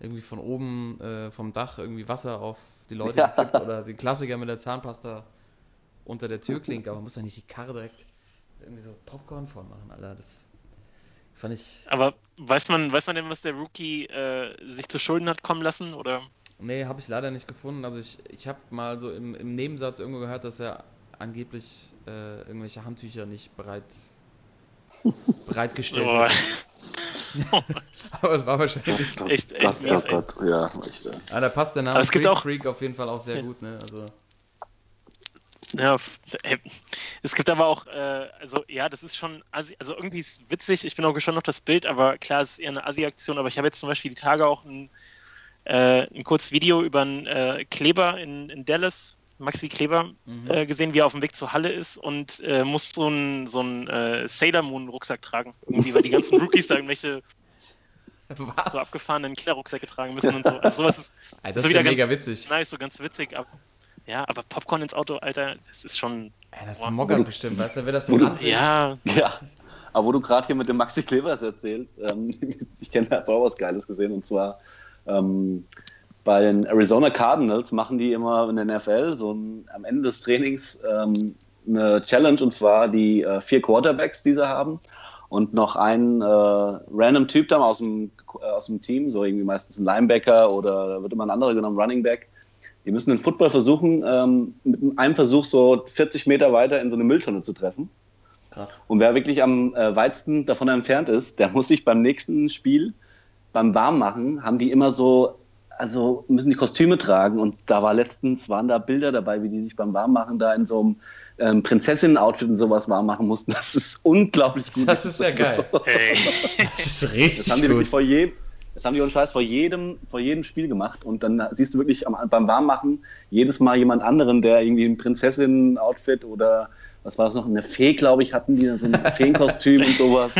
irgendwie von oben äh, vom Dach irgendwie Wasser auf die Leute Ja. gekippt oder den Klassiker mit der Zahnpasta unter der Türklinke, aber man muss ja nicht die Karre direkt irgendwie so Popcorn vormachen, Alter. Das fand ich. aber weiß man, weiß man denn, was der Rookie äh, sich zu Schulden hat kommen lassen? Oder? Nee, habe ich leider nicht gefunden. Also ich, ich habe mal so im, im Nebensatz irgendwo gehört, dass er angeblich äh, irgendwelche Handtücher nicht bereit *laughs* bereitgestellt Oh, hat. *laughs* Aber es war wahrscheinlich. echt, echt Das, das, das, ja. Ah, da passt der Name Aber es gibt Freak auch- Freak auf jeden Fall auch sehr Ja. gut, ne? Also, Ja, es gibt aber auch, äh, also ja, das ist schon, assi, also irgendwie ist es witzig, ich bin auch gespannt auf das Bild, aber klar, es ist eher eine Asi-Aktion, aber ich habe jetzt zum Beispiel die Tage auch ein, äh, ein kurzes Video über einen äh, Kleber in, in Dallas, Maxi Kleber, Mhm. äh, gesehen, wie er auf dem Weg zur Halle ist und äh, muss so einen so einen, äh, Sailor Moon Rucksack tragen, irgendwie, weil die ganzen Rookies da irgendwelche so was? abgefahrenen Killerrucksäcke tragen müssen und so. Also sowas ist Ey, das so ist ja mega ganz witzig. nice, so ganz witzig, aber ja, aber Popcorn ins Auto, Alter, das ist schon, Ey, das Boah. mockert bestimmt, weißt du, wer das so ranzieht. ja, Ja, aber wo du gerade hier mit dem Maxi Klevers erzählt, ähm, *laughs* ich kenne da auch was Geiles gesehen und zwar ähm, bei den Arizona Cardinals machen die immer in der NFL so ein, am Ende des Trainings ähm, eine Challenge und zwar die äh, vier Quarterbacks, die sie haben und noch ein äh, random Typ dann aus dem, äh, aus dem Team, so irgendwie meistens ein Linebacker oder da wird immer ein anderer genommen, Running Back. Die müssen den Football versuchen, ähm, mit einem Versuch so 40 Meter weiter in so eine Mülltonne zu treffen. Krass. Und wer wirklich am äh, weitesten davon entfernt ist, der muss sich beim nächsten Spiel, beim Warmmachen, haben die immer so, also müssen die Kostüme tragen. Und da war letztens, waren da Bilder dabei, wie die sich beim Warmmachen da in so einem ähm, Prinzessinnen-Outfit und sowas warm machen mussten. Das ist unglaublich gut. Das ist ja geil. *laughs* ey. Das ist Das richtig haben die wirklich gut. vor jedem, Das haben die uns Scheiß vor jedem, vor jedem Spiel gemacht. Und dann siehst du wirklich am, beim Warmmachen jedes Mal jemand anderen, der irgendwie ein Prinzessin-Outfit oder was war das noch? Eine Fee, glaube ich, hatten die so ein Feenkostüm und sowas.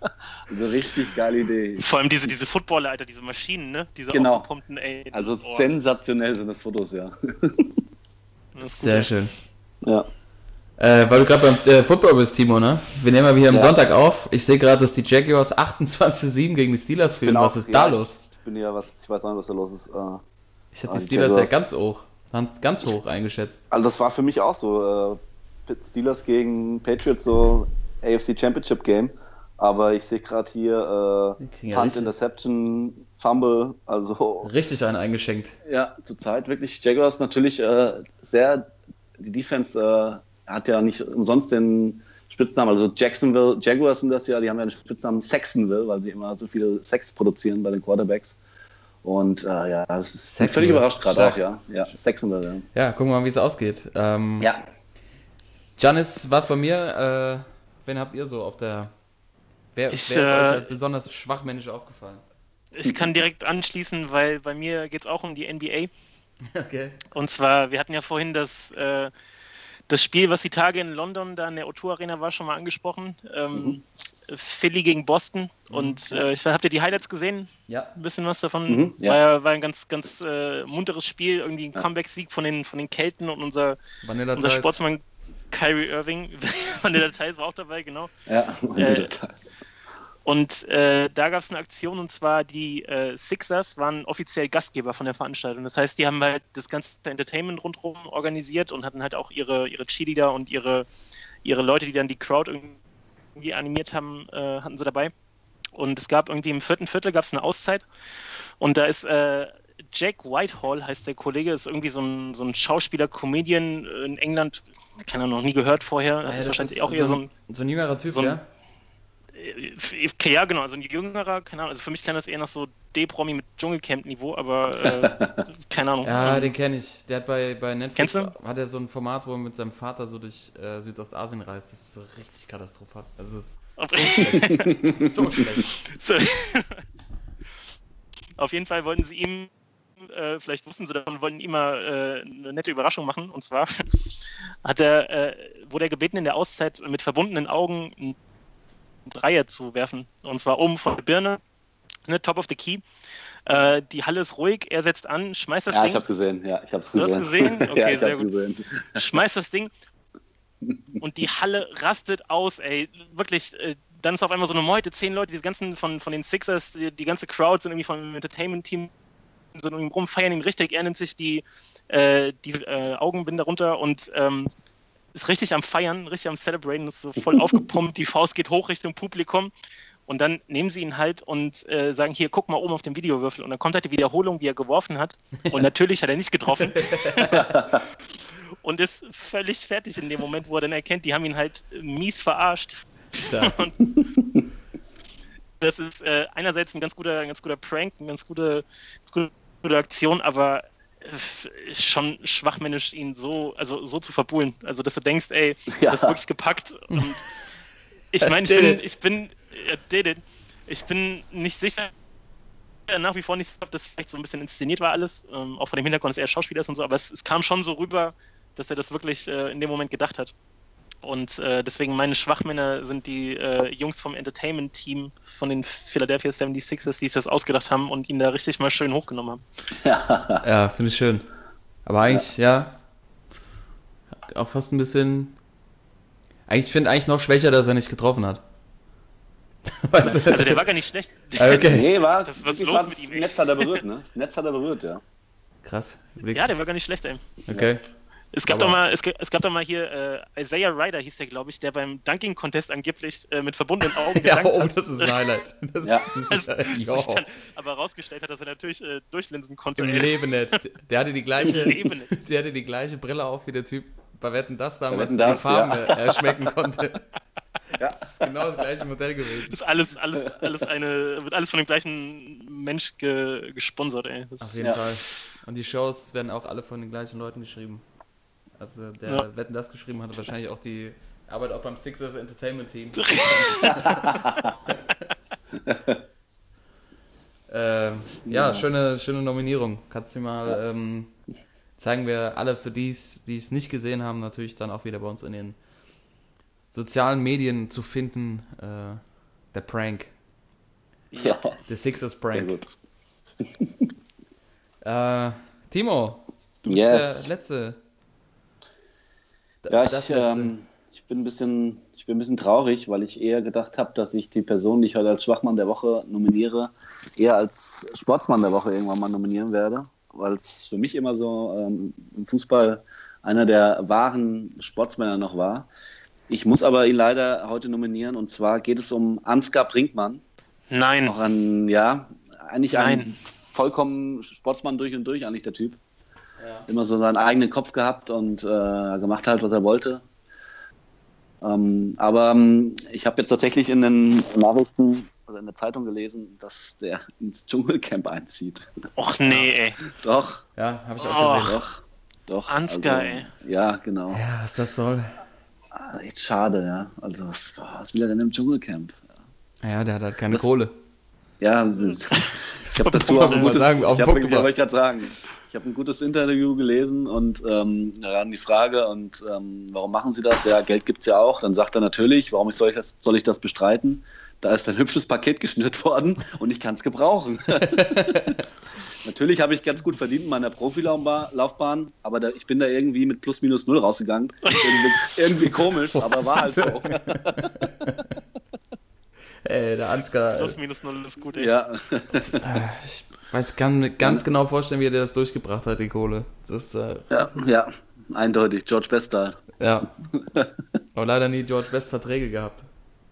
*laughs* also richtig geile Idee. Vor allem diese, diese Footballer, Alter, diese Maschinen, ne? Diese Genau. aufgepumpten, ey. Also oh, sensationell sind das Fotos, ja. das Sehr gut, schön. ja. Äh, weil du gerade beim äh, Football bist, Timo, ne? Wir nehmen mal hier am Ja. Sonntag auf. Ich sehe gerade, dass die Jaguars 28-7 gegen die Steelers führen. Bin Was ist da ja, los? Ich bin ja was, ich weiß auch nicht, was da los ist. Äh, Ich hätte die die Steelers ja Jaguars. ganz hoch, ganz hoch eingeschätzt. Also das war für mich auch so. Steelers gegen Patriots, so AFC Championship Game. Aber ich sehe gerade hier äh, ja Punt, richtig- Interception, Fumble. Also Richtig einen eingeschenkt. ja, zurzeit wirklich Jaguars natürlich äh, sehr. Die Defense äh, hat ja nicht umsonst den Spitznamen. Also Jacksonville Jaguars sind das ja. Die haben ja den Spitznamen Saxonville, weil sie immer so viele Sex produzieren bei den Quarterbacks. Und äh, ja, das ist völlig überrascht gerade auch, ja. Ja, Saxonville, Ja, gucken wir mal, wie es ausgeht. Ähm, ja. Ja, Janis, was bei mir? Äh, wen habt ihr so auf der. Wer, Ich, wer ist euch äh, halt besonders schwachmännisch aufgefallen? Ich kann direkt anschließen, weil bei mir geht es auch um die NBA. *laughs* Okay. Und zwar, wir hatten ja vorhin das, äh, das Spiel, was die Tage in London da in der O2 Arena war, schon mal angesprochen. Ähm, Philly gegen Boston. Und äh, ich habt ihr die Highlights gesehen? Ja. Ein bisschen was davon. Mhm, ja. war, ja, war ein ganz, ganz äh, munteres Spiel, irgendwie ein Comeback-Sieg von den, von den Kelten und unser, Vanilla unser. Sportsmann Kyrie Irving, *laughs* von der Datei war auch dabei, genau. ja. Äh, Und äh, da gab es eine Aktion und zwar die äh, Sixers waren offiziell Gastgeber von der Veranstaltung. Das heißt, die haben halt das ganze Entertainment rundherum organisiert und hatten halt auch ihre, ihre Cheerleader und ihre, ihre Leute, die dann die Crowd irgendwie animiert haben, äh, hatten sie dabei. Und es gab irgendwie im vierten Viertel gab es eine Auszeit und da ist äh, Jack Whitehall heißt der Kollege, ist irgendwie so ein, so ein Schauspieler, Comedian in England, keine Ahnung, noch nie gehört vorher, Ja, ist wahrscheinlich ist auch eher so ein so ein jüngerer Typ, so ein- ja? Okay, ja, genau, also ein jüngerer, keine Ahnung, also für mich klang das eher nach so D-Promi mit Dschungelcamp-Niveau, aber äh, *laughs* keine Ahnung. Ja, Ähm, den kenne ich. Der hat bei, bei Netflix hat er so ein Format, wo er mit seinem Vater so durch äh, Südostasien reist. Das ist richtig katastrophal. Also es ist so *laughs* schlecht. *laughs* So schlecht. so. Auf jeden Fall wollten sie ihm, äh, vielleicht wussten sie davon, wollten ihm mal äh, eine nette Überraschung machen. Und zwar *laughs* hat er, äh, wurde er gebeten, in der Auszeit mit verbundenen Augen einen Dreier zu werfen. Und zwar oben von der Birne, ne, top of the key. Äh, die Halle ist ruhig, er setzt an, schmeißt das Ja, Ding. ich hab's gesehen. Ja, ich hab's Du hast gesehen. gesehen? *laughs* Okay, ja, ich sehr hab's gut. gesehen. schmeißt das Ding *laughs* und die Halle rastet aus, ey. Wirklich, äh, dann ist auf einmal so eine Meute, zehn Leute, die ganzen von, von den Sixers, die, die ganze Crowd sind irgendwie vom Entertainment-Team, sind irgendwie rum, feiern ihn richtig, er nimmt sich die, äh, die äh, Augenbinder runter und ähm, ist richtig am Feiern, richtig am Celebraten, ist so voll *laughs* aufgepumpt, die Faust geht hoch Richtung Publikum. Und dann nehmen sie ihn halt und äh, sagen, hier, guck mal oben auf den Videowürfel. Und dann kommt halt die Wiederholung, wie er geworfen hat. *laughs* Und natürlich hat er nicht getroffen. *laughs* und ist völlig fertig in dem Moment, wo er dann erkennt, die haben ihn halt mies verarscht. Ja. Das ist äh, einerseits ein ganz guter, ein ganz guter Prank, eine ganz gute, ganz gute Aktion, aber äh, schon schwachmännisch, ihn so, also so zu verbuhlen. Also, dass du denkst, ey, *laughs* Ja. das ist wirklich gepackt. Und *laughs* ich meine, ich bin, ich bin. Ich bin nicht sicher, nach wie vor nicht, ob das vielleicht so ein bisschen inszeniert war alles, ähm, auch von dem Hintergrund, dass er Schauspieler ist und so, aber es, es kam schon so rüber, dass er das wirklich äh, in dem Moment gedacht hat. Und äh, deswegen meine Schwachmänner sind die äh, Jungs vom Entertainment-Team von den Philadelphia 76ers, die sich das ausgedacht haben und ihn da richtig mal schön hochgenommen haben. Ja, finde ich schön. Aber eigentlich, ja. Auch fast ein bisschen. Eigentlich finde eigentlich noch schwächer, dass er nicht getroffen hat. *laughs* weißt du? Also der war gar nicht schlecht. Ah, okay. Nee, war, Das- was los war mit das ihm, ey? Netz hat er berührt, ne? Das Netz hat er berührt, ja. Krass. Blick. Ja, der war gar nicht schlecht, ey. Okay. Es gab, doch mal, es, es gab doch mal hier äh, Isaiah Ryder, hieß der, glaube ich, der beim Dunking Contest angeblich äh, mit verbundenen Augen *laughs* Ja, gedankt oh, hat. das ist ein Highlight. Das Ja. ist, *laughs* das sich dann aber herausgestellt hat, dass er natürlich äh, durchlinsen konnte. Im ey. Leben nicht. Der hatte die gleiche, *laughs* der hatte die gleiche Brille auf wie der Typ bei Wetten das damals, Wetten, der die dass, Farben ja. äh, schmecken konnte. Ja. Das ist genau das gleiche Modell gewesen. Das ist alles, alles, alles eine, wird alles von dem gleichen Mensch ge, gesponsert, ey. Das, Auf jeden Ja. Fall. Und die Shows werden auch alle von den gleichen Leuten geschrieben. Also der Ja. Wetten das geschrieben hat wahrscheinlich auch die Arbeit auch beim Sixers Entertainment Team. *laughs* Ähm, ja, schöne, schöne Nominierung. Kannst du mal ähm, zeigen wir alle, für die es die es nicht gesehen haben, natürlich dann auch wieder bei uns in den sozialen Medien zu finden. Äh, der Prank. Ja, Der Sixers sehr Prank. gut. Äh, Timo, du bist Yes. der Letzte. Ja, ich, Letzte. ähm, ich, bin ein bisschen, ich bin ein bisschen traurig, weil ich eher gedacht habe, dass ich die Person, die ich heute als Schwachmann der Woche nominiere, eher als Sportsmann der Woche irgendwann mal nominieren werde, weil es für mich immer so ähm, im Fußball einer der wahren Sportsmänner noch war. Ich muss aber ihn leider heute nominieren und zwar geht es um Ansgar Brinkmann. Nein. Auch ein, ja, eigentlich ein Nein. vollkommen Sportsmann durch und durch, eigentlich der Typ. Immer so seinen eigenen Kopf gehabt und äh, gemacht halt, was er wollte. Ähm, aber ähm, ich habe jetzt tatsächlich in den Nachrichten oder in der Zeitung gelesen, dass der ins Dschungelcamp einzieht. Och nee, ey. doch, ja, habe ich auch Oh. gesehen. doch, doch. Ansgar, also, ey. Ja, genau. Ja, was das soll. Ah, echt schade, ja. Also, boah, was will er denn im Dschungelcamp? Ja, der hat halt keine Kohle. Ja, ich habe *laughs* dazu auch ein gutes, sagen, auf ich habe ich wollte gerade sagen, ich habe ein gutes Interview gelesen und ähm, da ran die Frage und ähm, warum machen Sie das? Ja, Geld gibt's ja auch. Dann sagt er natürlich, warum soll ich das, soll ich das bestreiten? Da ist ein hübsches Paket geschnürt *laughs* worden und ich kann es gebrauchen. *laughs* natürlich habe ich ganz gut verdient in meiner Profilaufbahn, aber da, ich bin da irgendwie mit plus minus null rausgegangen. irgendwie, *laughs* irgendwie komisch, aber war halt so. Ey, der Ansgar. Plus minus null ist gut, ey. Ja. Äh, ich weiß kann mir ganz genau vorstellen, wie er das durchgebracht hat, die Kohle. Das ist, äh, ja, ja, eindeutig. George Bestall. ja. *laughs* Aber leider nie George Best Verträge gehabt.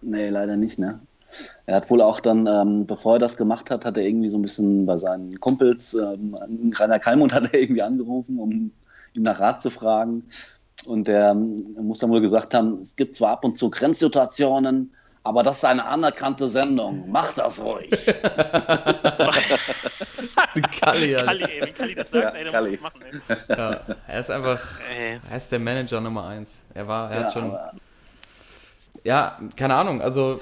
Nee, leider nicht, ne? Er hat wohl auch dann, ähm, bevor er das gemacht hat, hat er irgendwie so ein bisschen bei seinen Kumpels, ähm, Rainer Kalmund hat er irgendwie angerufen, um ihn nach Rat zu fragen. Und der ähm, muss dann wohl gesagt haben, es gibt zwar ab und zu Grenzsituationen, aber das ist eine anerkannte Sendung. Mach das ruhig. *laughs* Die Kalli, ja. Kalli, ey, wie Kalli das sagt, Ja, ey, dann Kalli. muss ich machen, ey. ja. Er ist einfach, ey. er ist der Manager Nummer eins. Er war, er Ja, hat schon, aber- ja, keine Ahnung, also,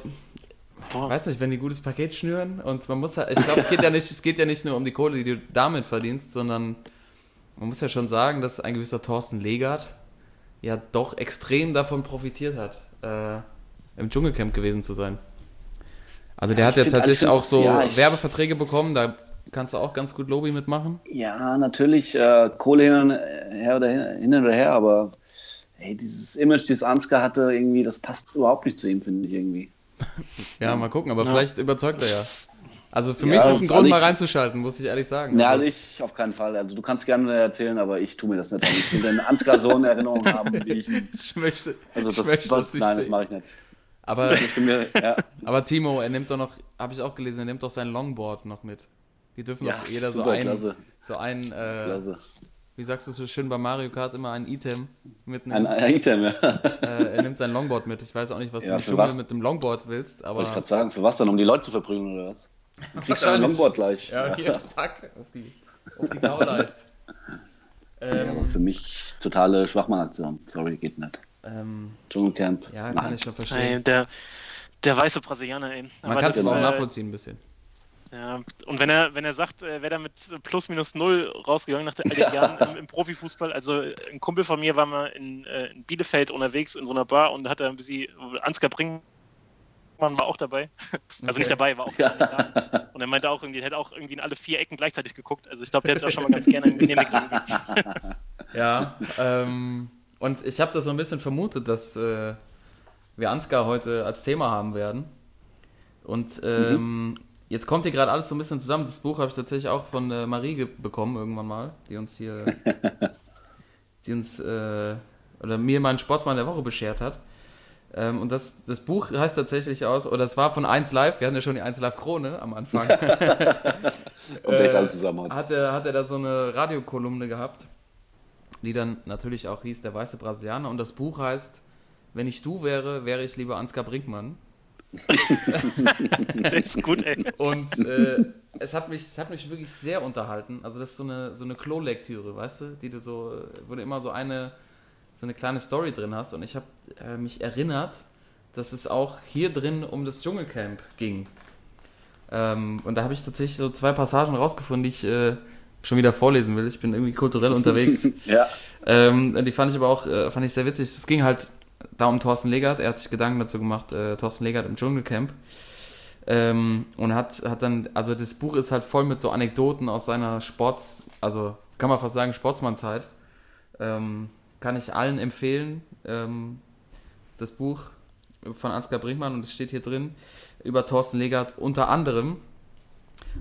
Boah. weiß nicht, wenn die gutes Paket schnüren und man muss halt, ich glaube, es geht ja nicht, es geht ja nicht nur um die Kohle, die du damit verdienst, sondern man muss ja schon sagen, dass ein gewisser Thorsten Legert ja doch extrem davon profitiert hat, äh, im Dschungelcamp gewesen zu sein. Also der hat ich ja find- tatsächlich also auch so ja, ich- Werbeverträge bekommen, da kannst du auch ganz gut Lobby mitmachen. Ja, natürlich, äh, Kohle hin und her oder hin, hin oder her, aber hey, dieses Image, dieses Ansgar hatte, irgendwie, das passt überhaupt nicht zu ihm, finde ich irgendwie. *laughs* Ja, mal gucken, aber vielleicht überzeugt er ja. Also für Ja, mich ist es ein also Grund, ich- mal reinzuschalten, muss ich ehrlich sagen. Ja, Also, also ich auf keinen Fall. Also du kannst gerne erzählen, aber ich tue mir das nicht an. Ich will den Ansgar so in Erinnerung haben, *laughs* wie ich ihn. ich möchte, Also ich das, möchte das, das nicht nein, das mache ich nicht. Aber, mir, ja, aber Timo, er nimmt doch noch, habe ich auch gelesen, er nimmt doch sein Longboard noch mit. Die dürfen Ja, doch jeder so super, ein, klasse. so ein, äh, klasse. wie sagst du so schön bei Mario Kart, immer ein Item Ein, mitnehmen. ein Item, ja. äh, er nimmt sein Longboard mit. Ich weiß auch nicht, was Ja, du im für Dschungel was? mit dem Longboard willst, aber Wollte ich gerade sagen, für was dann? Um die Leute zu verprügeln oder was? Du kriegst ein Wahrscheinlich. Longboard gleich. ja, hier, zack, auf die, auf die Gauleist. Ja, aber Ähm, für mich totale Schwachmann-Aktion. Sorry, geht nicht. Ähm, Dschungelcamp. ja, kann nein. ich schon verstehen. der, der weiße Brasilianer, ey. Man kann es auch äh, nachvollziehen ein bisschen. Ja, und wenn er, wenn er sagt, er wäre da mit plus minus null rausgegangen nach all den Jahren *laughs* im, im Profifußball, also ein Kumpel von mir war mal in, äh, in Bielefeld unterwegs in so einer Bar und da hat er ein bisschen, Ansgar Brinkmann war auch dabei, *laughs* also nicht dabei, war auch Ja. da. und er meinte auch irgendwie, er hätte auch irgendwie in alle vier Ecken gleichzeitig geguckt, also ich glaube, der hätte es auch schon mal ganz gerne genehmigt. *laughs* Ja, ähm, und ich habe das so ein bisschen vermutet, dass äh, wir Ansgar heute als Thema haben werden. Und ähm, jetzt kommt hier gerade alles so ein bisschen zusammen. Das Buch habe ich tatsächlich auch von äh, Marie bekommen irgendwann mal, die uns hier, *laughs* die uns, äh, oder mir meinen Sportsmann der Woche beschert hat. Ähm, und das, das Buch heißt tatsächlich aus, oder es war von 1 Live, wir hatten ja schon die 1 Live Krone am Anfang. *laughs* Kommt echt Äh, alles zusammen hat er, hat er da so eine Radiokolumne gehabt, die dann natürlich auch hieß Der weiße Brasilianer. Und das Buch heißt Wenn ich du wäre, wäre ich lieber Ansgar Brinkmann. *laughs* Der ist gut, ey. Und äh, es, hat mich, es hat mich wirklich sehr unterhalten. Also das ist so eine, so eine Klolektüre, weißt du, die du so, wo du immer so eine, so eine kleine Story drin hast. Und ich habe äh, mich erinnert, dass es auch hier drin um das Dschungelcamp ging. Ähm, und da habe ich tatsächlich so zwei Passagen rausgefunden, die ich äh, schon wieder vorlesen will. Ich bin irgendwie kulturell *laughs* unterwegs. Ja. Ähm, die fand ich aber auch äh, fand ich sehr witzig. Es ging halt da um Thorsten Legert. Er hat sich Gedanken dazu gemacht, äh, Thorsten Legert im Dschungelcamp. Ähm, und hat, hat dann, also das Buch ist halt voll mit so Anekdoten aus seiner Sports, also kann man fast sagen Sportsmannzeit. Ähm, kann ich allen empfehlen. Ähm, das Buch von Ansgar Brinkmann und es steht hier drin über Thorsten Legert unter anderem.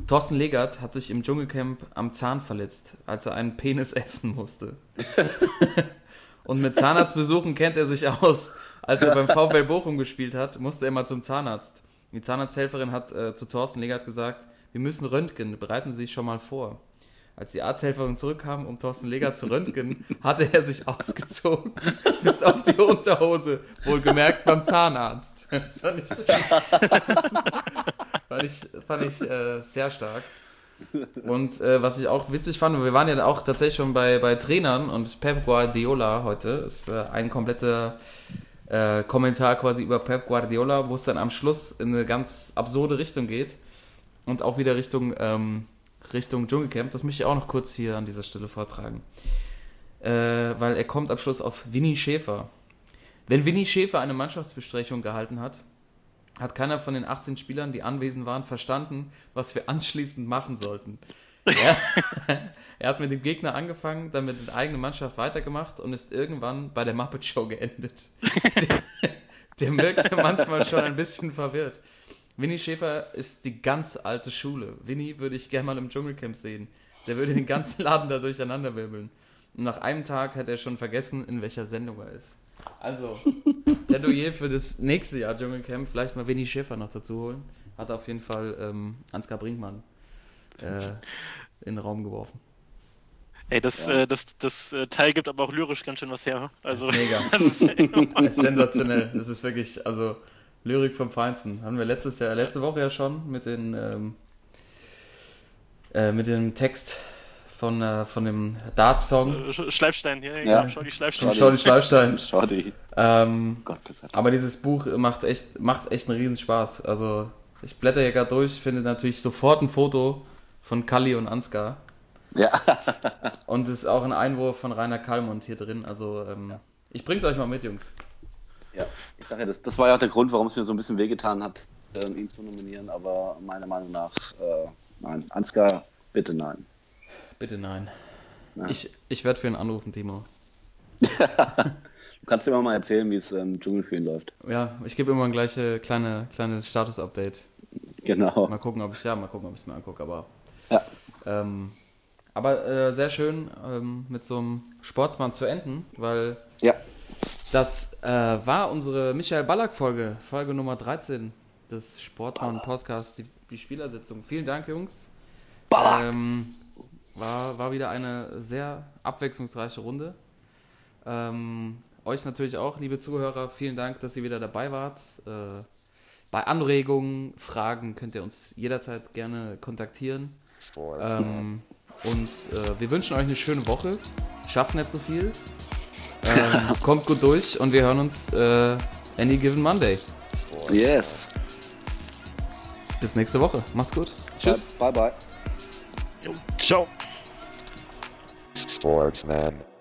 Thorsten Legert hat sich im Dschungelcamp am Zahn verletzt, als er einen Penis *laughs* essen musste. *laughs* und mit Zahnarztbesuchen kennt er sich aus. Als er beim VfL Bochum gespielt hat, musste er mal zum Zahnarzt. Die Zahnarzthelferin hat äh, zu Thorsten Legert gesagt, wir müssen röntgen, bereiten Sie sich schon mal vor. Als die Arzthelferin zurückkam, um Thorsten Legert zu röntgen, *laughs* hatte er sich ausgezogen, *laughs* bis auf die Unterhose, wohlgemerkt beim Zahnarzt. *laughs* Das fand ich, das ist, fand ich, fand ich äh, sehr stark. Und äh, was ich auch witzig fand, wir waren ja auch tatsächlich schon bei, bei Trainern und Pep Guardiola heute ist äh, ein kompletter äh, Kommentar quasi über Pep Guardiola, wo es dann am Schluss in eine ganz absurde Richtung geht und auch wieder Richtung, ähm, Richtung Dschungelcamp. Das möchte ich auch noch kurz hier an dieser Stelle vortragen. Äh, weil er kommt am Schluss auf Winnie Schäfer. Wenn Winnie Schäfer eine Mannschaftsbesprechung gehalten hat, hat keiner von den 18 Spielern, die anwesend waren, verstanden, was wir *laughs* anschließend machen sollten. Er, *laughs* er hat mit dem Gegner angefangen, dann mit der eigenen Mannschaft weitergemacht und ist irgendwann bei der Muppet Show geendet. *laughs* Der, der wirkte manchmal schon ein bisschen verwirrt. Winnie Schäfer ist die ganz alte Schule. Winnie würde ich gerne mal im Dschungelcamp sehen. Der würde den ganzen *laughs* Laden da durcheinander wirbeln. Und nach einem Tag hat er schon vergessen, in welcher Sendung er ist. Also, *laughs* Plädoyer für das nächste Jahr Dschungelcamp, vielleicht mal Winnie Schäfer noch dazu holen. Hat auf jeden Fall ähm, Ansgar Brinkmann äh, in den Raum geworfen. Ey, das, äh, das, das äh, Teil gibt aber auch lyrisch ganz schön was her. Also, Das ist mega. *laughs* das ist enorm. Das ist sensationell. Das ist wirklich, also Lyrik vom Feinsten. Haben wir letztes Jahr, letzte Woche ja schon mit den ähm, äh, mit dem Text von, äh, von dem Dart-Song Sch- Schleifstein, ja, ja, Ja. genau, schau die Schleifstein. Shorty Schleifstein. *laughs* Schau die. Ähm, Gott, aber dieses Buch macht echt, macht echt einen riesen Spaß. Also ich blätter hier gerade durch, finde natürlich sofort ein Foto von Kalli und Ansgar. Ja. Und es ist auch ein Einwurf von Rainer Kallmund hier drin. Also ähm, ich bring's euch mal mit, Jungs. Ja. Ich sage ja, das, das war ja auch der Grund, warum es mir so ein bisschen wehgetan hat, ähm, ihn zu nominieren. Aber meiner Meinung nach, äh, nein. Ansgar, bitte nein. Bitte nein. Ja. Ich, ich werde für ihn anrufen, Timo. Du kannst dir immer mal erzählen, wie es im Dschungel für ihn läuft. Ja, ich gebe immer ein gleiche kleine, kleines Status-Update. Genau. Mal gucken, ob ich ja, mal gucken, ob ich es mir angucke. Aber, Ja. ähm, aber äh, sehr schön, ähm, mit so einem Sportsmann zu enden, weil Ja. Das äh, war unsere Michael Ballack-Folge, Folge Nummer 13 des Sportsmann-Podcasts, die, die Spielersitzung. Vielen Dank, Jungs. Ähm, war, war wieder eine sehr abwechslungsreiche Runde. Ähm, euch natürlich auch, liebe Zuhörer, vielen Dank, dass ihr wieder dabei wart. Äh, bei Anregungen, Fragen könnt ihr uns jederzeit gerne kontaktieren. Ähm, und äh, wir wünschen euch eine schöne Woche. Schafft nicht so viel. Ähm, *laughs* kommt gut durch und wir hören uns äh, any given Monday. Yes. Bis nächste Woche. Macht's gut. Tschüss. Bye, bye. Jo, ciao. Sportsman.